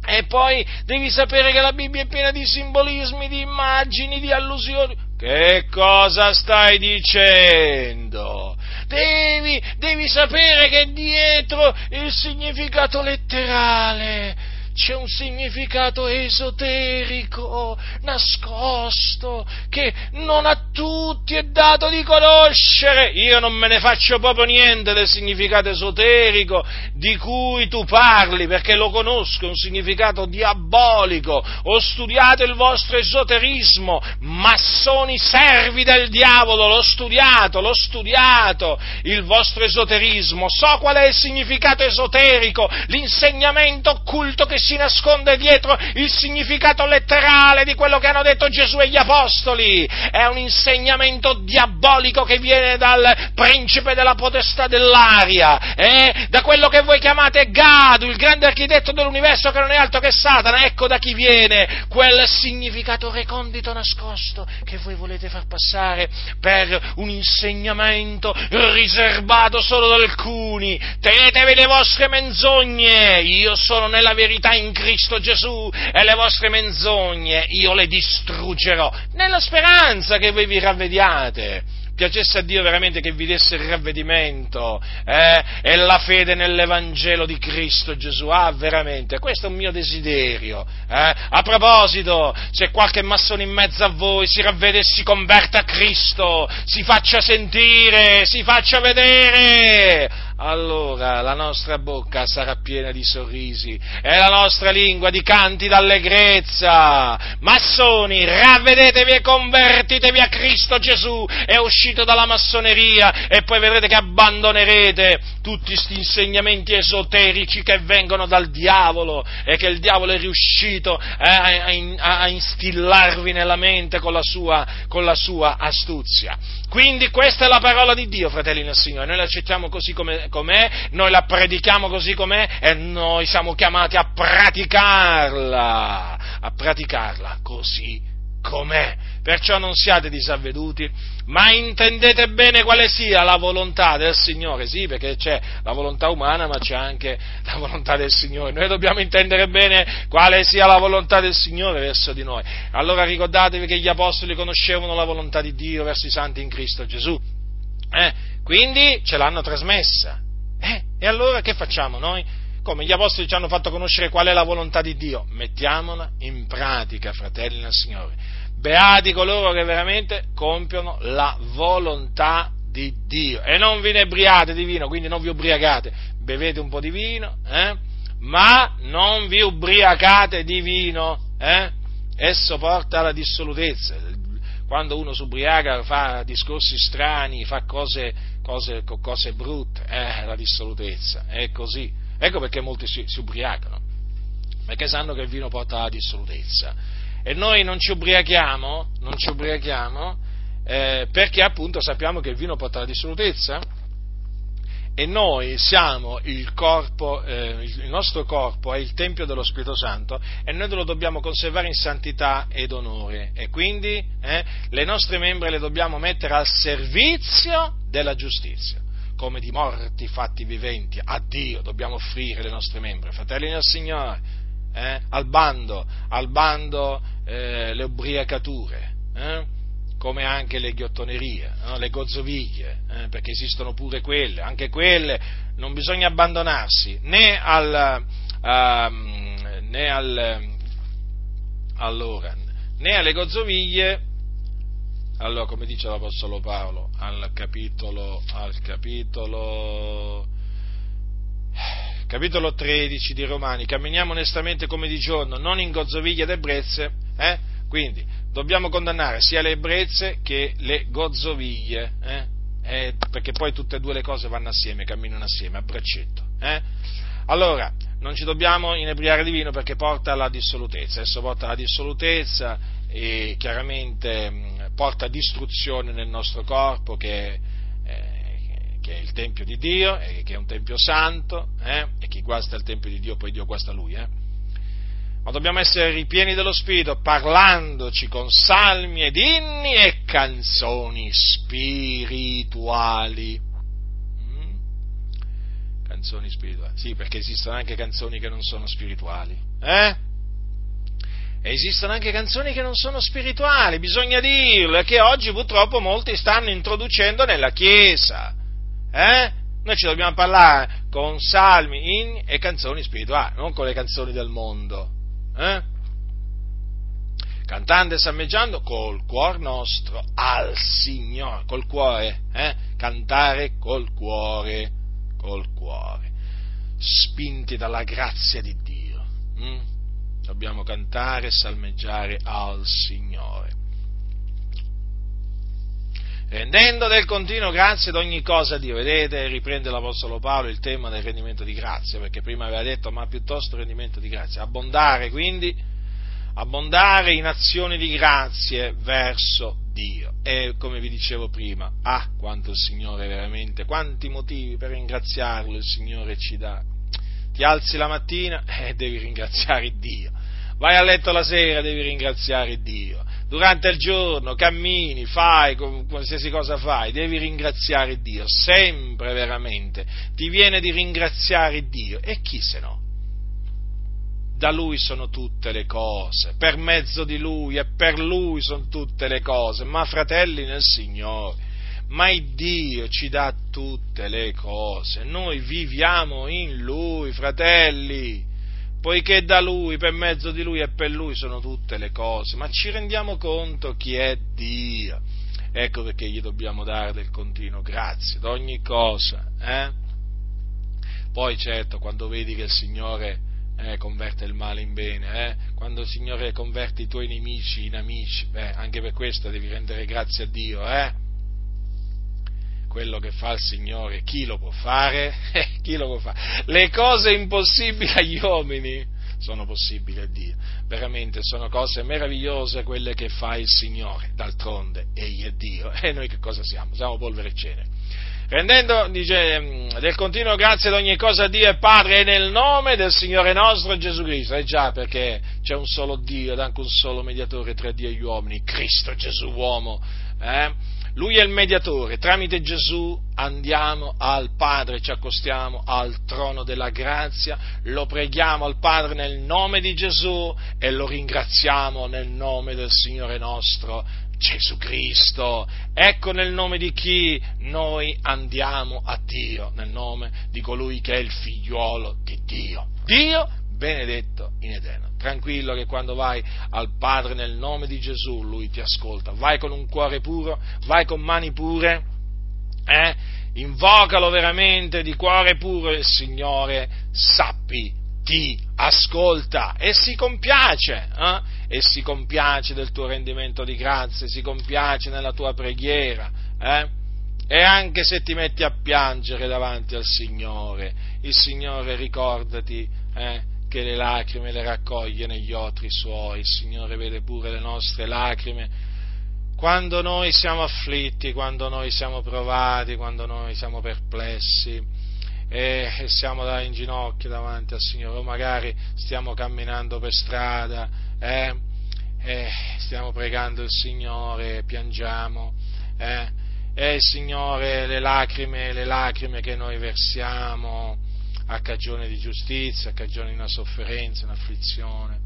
E poi devi sapere che la Bibbia è piena di simbolismi, di immagini, di allusioni. Che cosa stai dicendo? Devi, devi sapere che dietro il significato letterale c'è un significato esoterico, nascosto, che non a tutti è dato di conoscere. Io non me ne faccio proprio niente del significato esoterico di cui tu parli, perché lo conosco, è un significato diabolico. Ho studiato il vostro esoterismo, massoni servi del diavolo, l'ho studiato, l'ho studiato, il vostro esoterismo, so qual è il significato esoterico, l'insegnamento occulto che si nasconde dietro il significato letterale di quello che hanno detto Gesù e gli Apostoli. È un insegnamento diabolico che viene dal principe della potestà dell'aria, eh? da quello che voi chiamate Gadu, il grande architetto dell'universo che non è altro che Satana. Ecco da chi viene quel significato recondito nascosto che voi volete far passare per un insegnamento riservato solo ad alcuni. Tenetevi le vostre menzogne, io sono nella verità in Cristo Gesù e le vostre menzogne io le distruggerò, nella speranza che voi vi ravvediate piacesse a Dio veramente che vi desse il ravvedimento eh, e la fede nell'Evangelo di Cristo Gesù. Ah, veramente, questo è un mio desiderio. Eh. A proposito, se qualche massone in mezzo a voi si ravvede e si converta a Cristo, si faccia sentire, si faccia vedere allora la nostra bocca sarà piena di sorrisi e la nostra lingua di canti d'allegrezza. Massoni, ravvedetevi e convertitevi a Cristo Gesù, è uscito dalla massoneria e poi vedrete che abbandonerete tutti questi insegnamenti esoterici che vengono dal diavolo e che il diavolo è riuscito eh, a, a, instillarvi nella mente con la, sua, con la sua astuzia. Quindi questa è la parola di Dio, fratelli nel Signore, noi l'accettiamo così come, com'è, noi la predichiamo così com'è e noi siamo chiamati a praticarla, a praticarla così com'è. Perciò non siate disavveduti, ma intendete bene quale sia la volontà del Signore, sì, perché c'è la volontà umana, ma c'è anche la volontà del Signore. Noi dobbiamo intendere bene quale sia la volontà del Signore verso di noi. Allora ricordatevi che gli apostoli conoscevano la volontà di Dio verso i santi in Cristo Gesù. Eh? Quindi ce l'hanno trasmessa. Eh? E allora che facciamo noi? Come gli apostoli ci hanno fatto conoscere qual è la volontà di Dio? Mettiamola in pratica, fratelli nel Signore. Beati coloro che veramente compiono la volontà di Dio. E non vi inebriate di vino, quindi non vi ubriacate. Bevete un po' di vino, eh? ma non vi ubriacate di vino. Eh? Esso porta alla dissolutezza. Quando uno si ubriaca fa discorsi strani, fa cose, cose, cose brutte, eh, la dissolutezza. È così. Ecco perché molti si, si ubriacano, perché sanno che il vino porta alla dissolutezza. E noi non ci ubriachiamo, non ci ubriachiamo eh, perché appunto sappiamo che il vino porta alla dissolutezza e noi siamo il corpo, eh, il nostro corpo è il Tempio dello Spirito Santo e noi lo dobbiamo conservare in santità ed onore e quindi eh, le nostre membra le dobbiamo mettere al servizio della giustizia come di morti fatti viventi, a Dio dobbiamo offrire le nostre membra, fratelli del Signore, eh? al bando, al bando eh, le ubriacature, eh? Come anche le ghiottonerie, no? le gozzoviglie, eh? perché esistono pure quelle, anche quelle non bisogna abbandonarsi né al, uh, né al allora, né alle gozzoviglie allora, come dice l'Apostolo Paolo al capitolo, al capitolo, capitolo 13 di Romani, camminiamo onestamente come di giorno, non in gozzoviglie ed ebbrezze, eh? quindi dobbiamo condannare sia le ebbrezze che le gozzoviglie, eh? Eh, perché poi tutte e due le cose vanno assieme, camminano assieme, a braccetto. Eh? Allora, non ci dobbiamo inebriare di vino perché porta alla dissolutezza, esso porta alla dissolutezza e chiaramente porta distruzione nel nostro corpo che, eh, che, è il Tempio di Dio, che è un Tempio santo, eh, e chi guasta il Tempio di Dio poi Dio guasta lui. Ma dobbiamo essere ripieni dello Spirito, parlandoci con salmi ed inni e canzoni spirituali. Mm? Canzoni spirituali. Sì, perché esistono anche canzoni che non sono spirituali. Eh? esistono anche canzoni che non sono spirituali, bisogna dirlo, e che oggi purtroppo molti stanno introducendo nella Chiesa. Eh? Noi ci dobbiamo parlare con salmi, inni e canzoni spirituali, non con le canzoni del mondo. Eh? Cantando e sammeggiando col cuor nostro al Signore, col cuore, eh? cantare col cuore, col cuore, spinti dalla grazia di Dio. Hm? dobbiamo cantare e salmeggiare al Signore. Rendendo del continuo grazie ad ogni cosa a Dio. Vedete, riprende l'Apostolo Paolo il tema del rendimento di grazia, perché prima aveva detto, ma piuttosto rendimento di grazia. Abbondare, quindi, abbondare in azioni di grazie verso Dio. E come vi dicevo prima, ah, quanto il Signore veramente, quanti motivi per ringraziarlo il Signore ci dà. Ti alzi la mattina e eh, devi ringraziare Dio. Vai a letto la sera, devi ringraziare Dio durante il giorno, cammini, fai qualsiasi cosa fai, devi ringraziare Dio, sempre veramente, ti viene di ringraziare Dio, e chi se no? Da Lui sono tutte le cose, per mezzo di Lui e per Lui sono tutte le cose, ma fratelli nel Signore, ma il Dio ci dà tutte le cose, noi viviamo in Lui, fratelli, poiché da Lui, per mezzo di Lui e per Lui sono tutte le cose, ma ci rendiamo conto chi è Dio. Ecco perché gli dobbiamo dare del continuo grazie ad ogni cosa. Eh? Poi certo, quando vedi che il Signore eh, converte il male in bene, eh? quando il Signore converte i tuoi nemici in amici, beh, anche per questo devi rendere grazie a Dio, eh? Quello che fa il Signore, chi lo può fare? chi lo può fare? Le cose impossibili agli uomini sono possibili a Dio. Veramente sono cose meravigliose quelle che fa il Signore. D'altronde, Egli è Dio. E noi che cosa siamo? Siamo polvere e cenere. Rendendo, dice, mm, del continuo grazie ad ogni cosa a Dio e Padre e nel nome del Signore nostro Gesù Cristo. Eh già, perché c'è un solo Dio ed anche un solo mediatore tra Dio e gli uomini, Cristo Gesù uomo. Eh? Lui è il mediatore, tramite Gesù andiamo al Padre, ci accostiamo al trono della grazia, lo preghiamo al Padre nel nome di Gesù e lo ringraziamo nel nome del Signore nostro Gesù Cristo. Ecco nel nome di chi noi andiamo a Dio, nel nome di colui che è il figliuolo di Dio. Dio benedetto in eterno tranquillo che quando vai al Padre nel nome di Gesù, Lui ti ascolta. Vai con un cuore puro, vai con mani pure, eh? invocalo veramente di cuore puro il Signore, sappi, ti ascolta e si compiace, eh? e si compiace del tuo rendimento di grazie, si compiace nella tua preghiera. Eh? E anche se ti metti a piangere davanti al Signore, il Signore ricordati eh, che le lacrime le raccoglie negli otri suoi, il Signore vede pure le nostre lacrime. Quando noi siamo afflitti, quando noi siamo provati, quando noi siamo perplessi e, siamo in ginocchio davanti al Signore, o magari stiamo camminando per strada eh, e stiamo pregando il Signore, piangiamo, eh, e il Signore, le lacrime, le lacrime che noi versiamo, a cagione di giustizia, a cagione di una sofferenza, un'afflizione.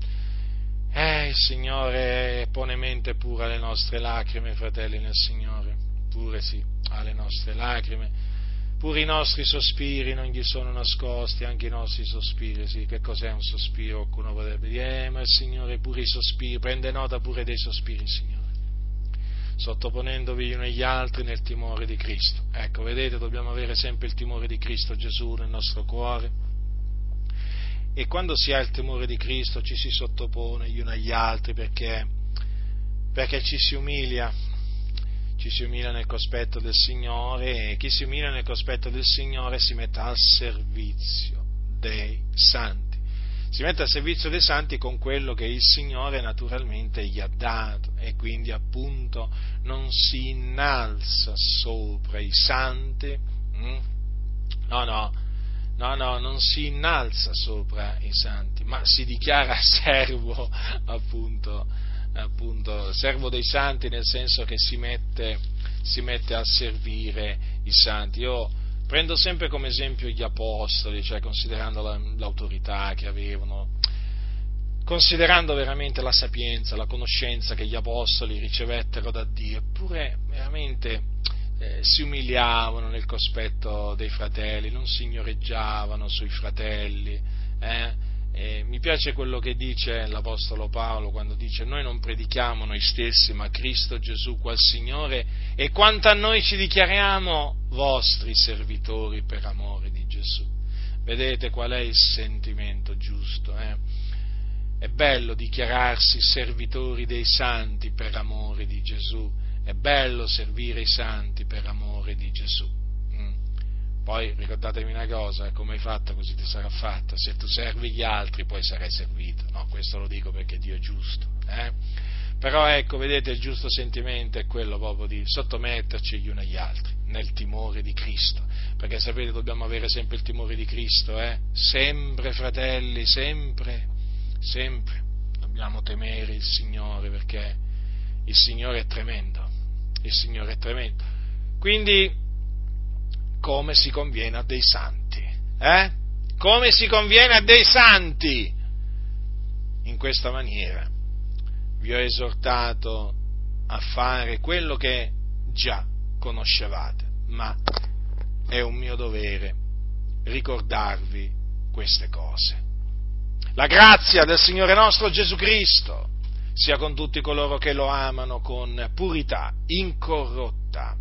Eh, il Signore pone mente pure alle nostre lacrime, fratelli nel Signore, pure sì, alle nostre lacrime, pure i nostri sospiri non gli sono nascosti, anche i nostri sospiri, sì, che cos'è un sospiro? Qualcuno potrebbe dire, eh, ma il Signore pure i sospiri, prende nota pure dei sospiri, Signore sottoponendovi gli uni agli altri nel timore di Cristo. Ecco, vedete, dobbiamo avere sempre il timore di Cristo Gesù nel nostro cuore. E quando si ha il timore di Cristo ci si sottopone gli uni agli altri perché, perché ci si umilia, ci si umilia nel cospetto del Signore e chi si umilia nel cospetto del Signore si mette al servizio dei santi si mette al servizio dei santi con quello che il Signore naturalmente gli ha dato e quindi appunto non si innalza sopra i santi, mm? no, no, no, no, non si innalza sopra i santi, ma si dichiara servo appunto, appunto servo dei santi nel senso che si mette, si mette a servire i santi. Io prendo sempre come esempio gli apostoli, cioè considerando la, l'autorità che avevano, considerando veramente la sapienza, la conoscenza che gli apostoli ricevettero da Dio, eppure veramente eh, si umiliavano nel cospetto dei fratelli, non signoreggiavano sui fratelli, eh, eh, mi piace quello che dice l'Apostolo Paolo quando dice noi non predichiamo noi stessi ma Cristo Gesù qual Signore e quanto a noi ci dichiariamo vostri servitori per amore di Gesù. Vedete qual è il sentimento giusto? Eh? È bello dichiararsi servitori dei santi per amore di Gesù è bello servire i santi per amore di Gesù. Poi ricordatevi una cosa, come hai fatto così ti sarà fatta, se tu servi gli altri poi sarai servito, no, questo lo dico perché Dio è giusto. Eh? Però ecco, vedete, il giusto sentimento è quello proprio di sottometterci gli uni agli altri, nel timore di Cristo. Perché sapete, dobbiamo avere sempre il timore di Cristo, eh? Sempre, fratelli, sempre, sempre. Dobbiamo temere il Signore perché il Signore è tremendo. Il Signore è tremendo. Quindi, come si conviene a dei santi? Eh? Come si conviene a dei santi? In questa maniera vi ho esortato a fare quello che già conoscevate, ma è un mio dovere ricordarvi queste cose. La grazia del Signore nostro Gesù Cristo sia con tutti coloro che lo amano con purità incorrotta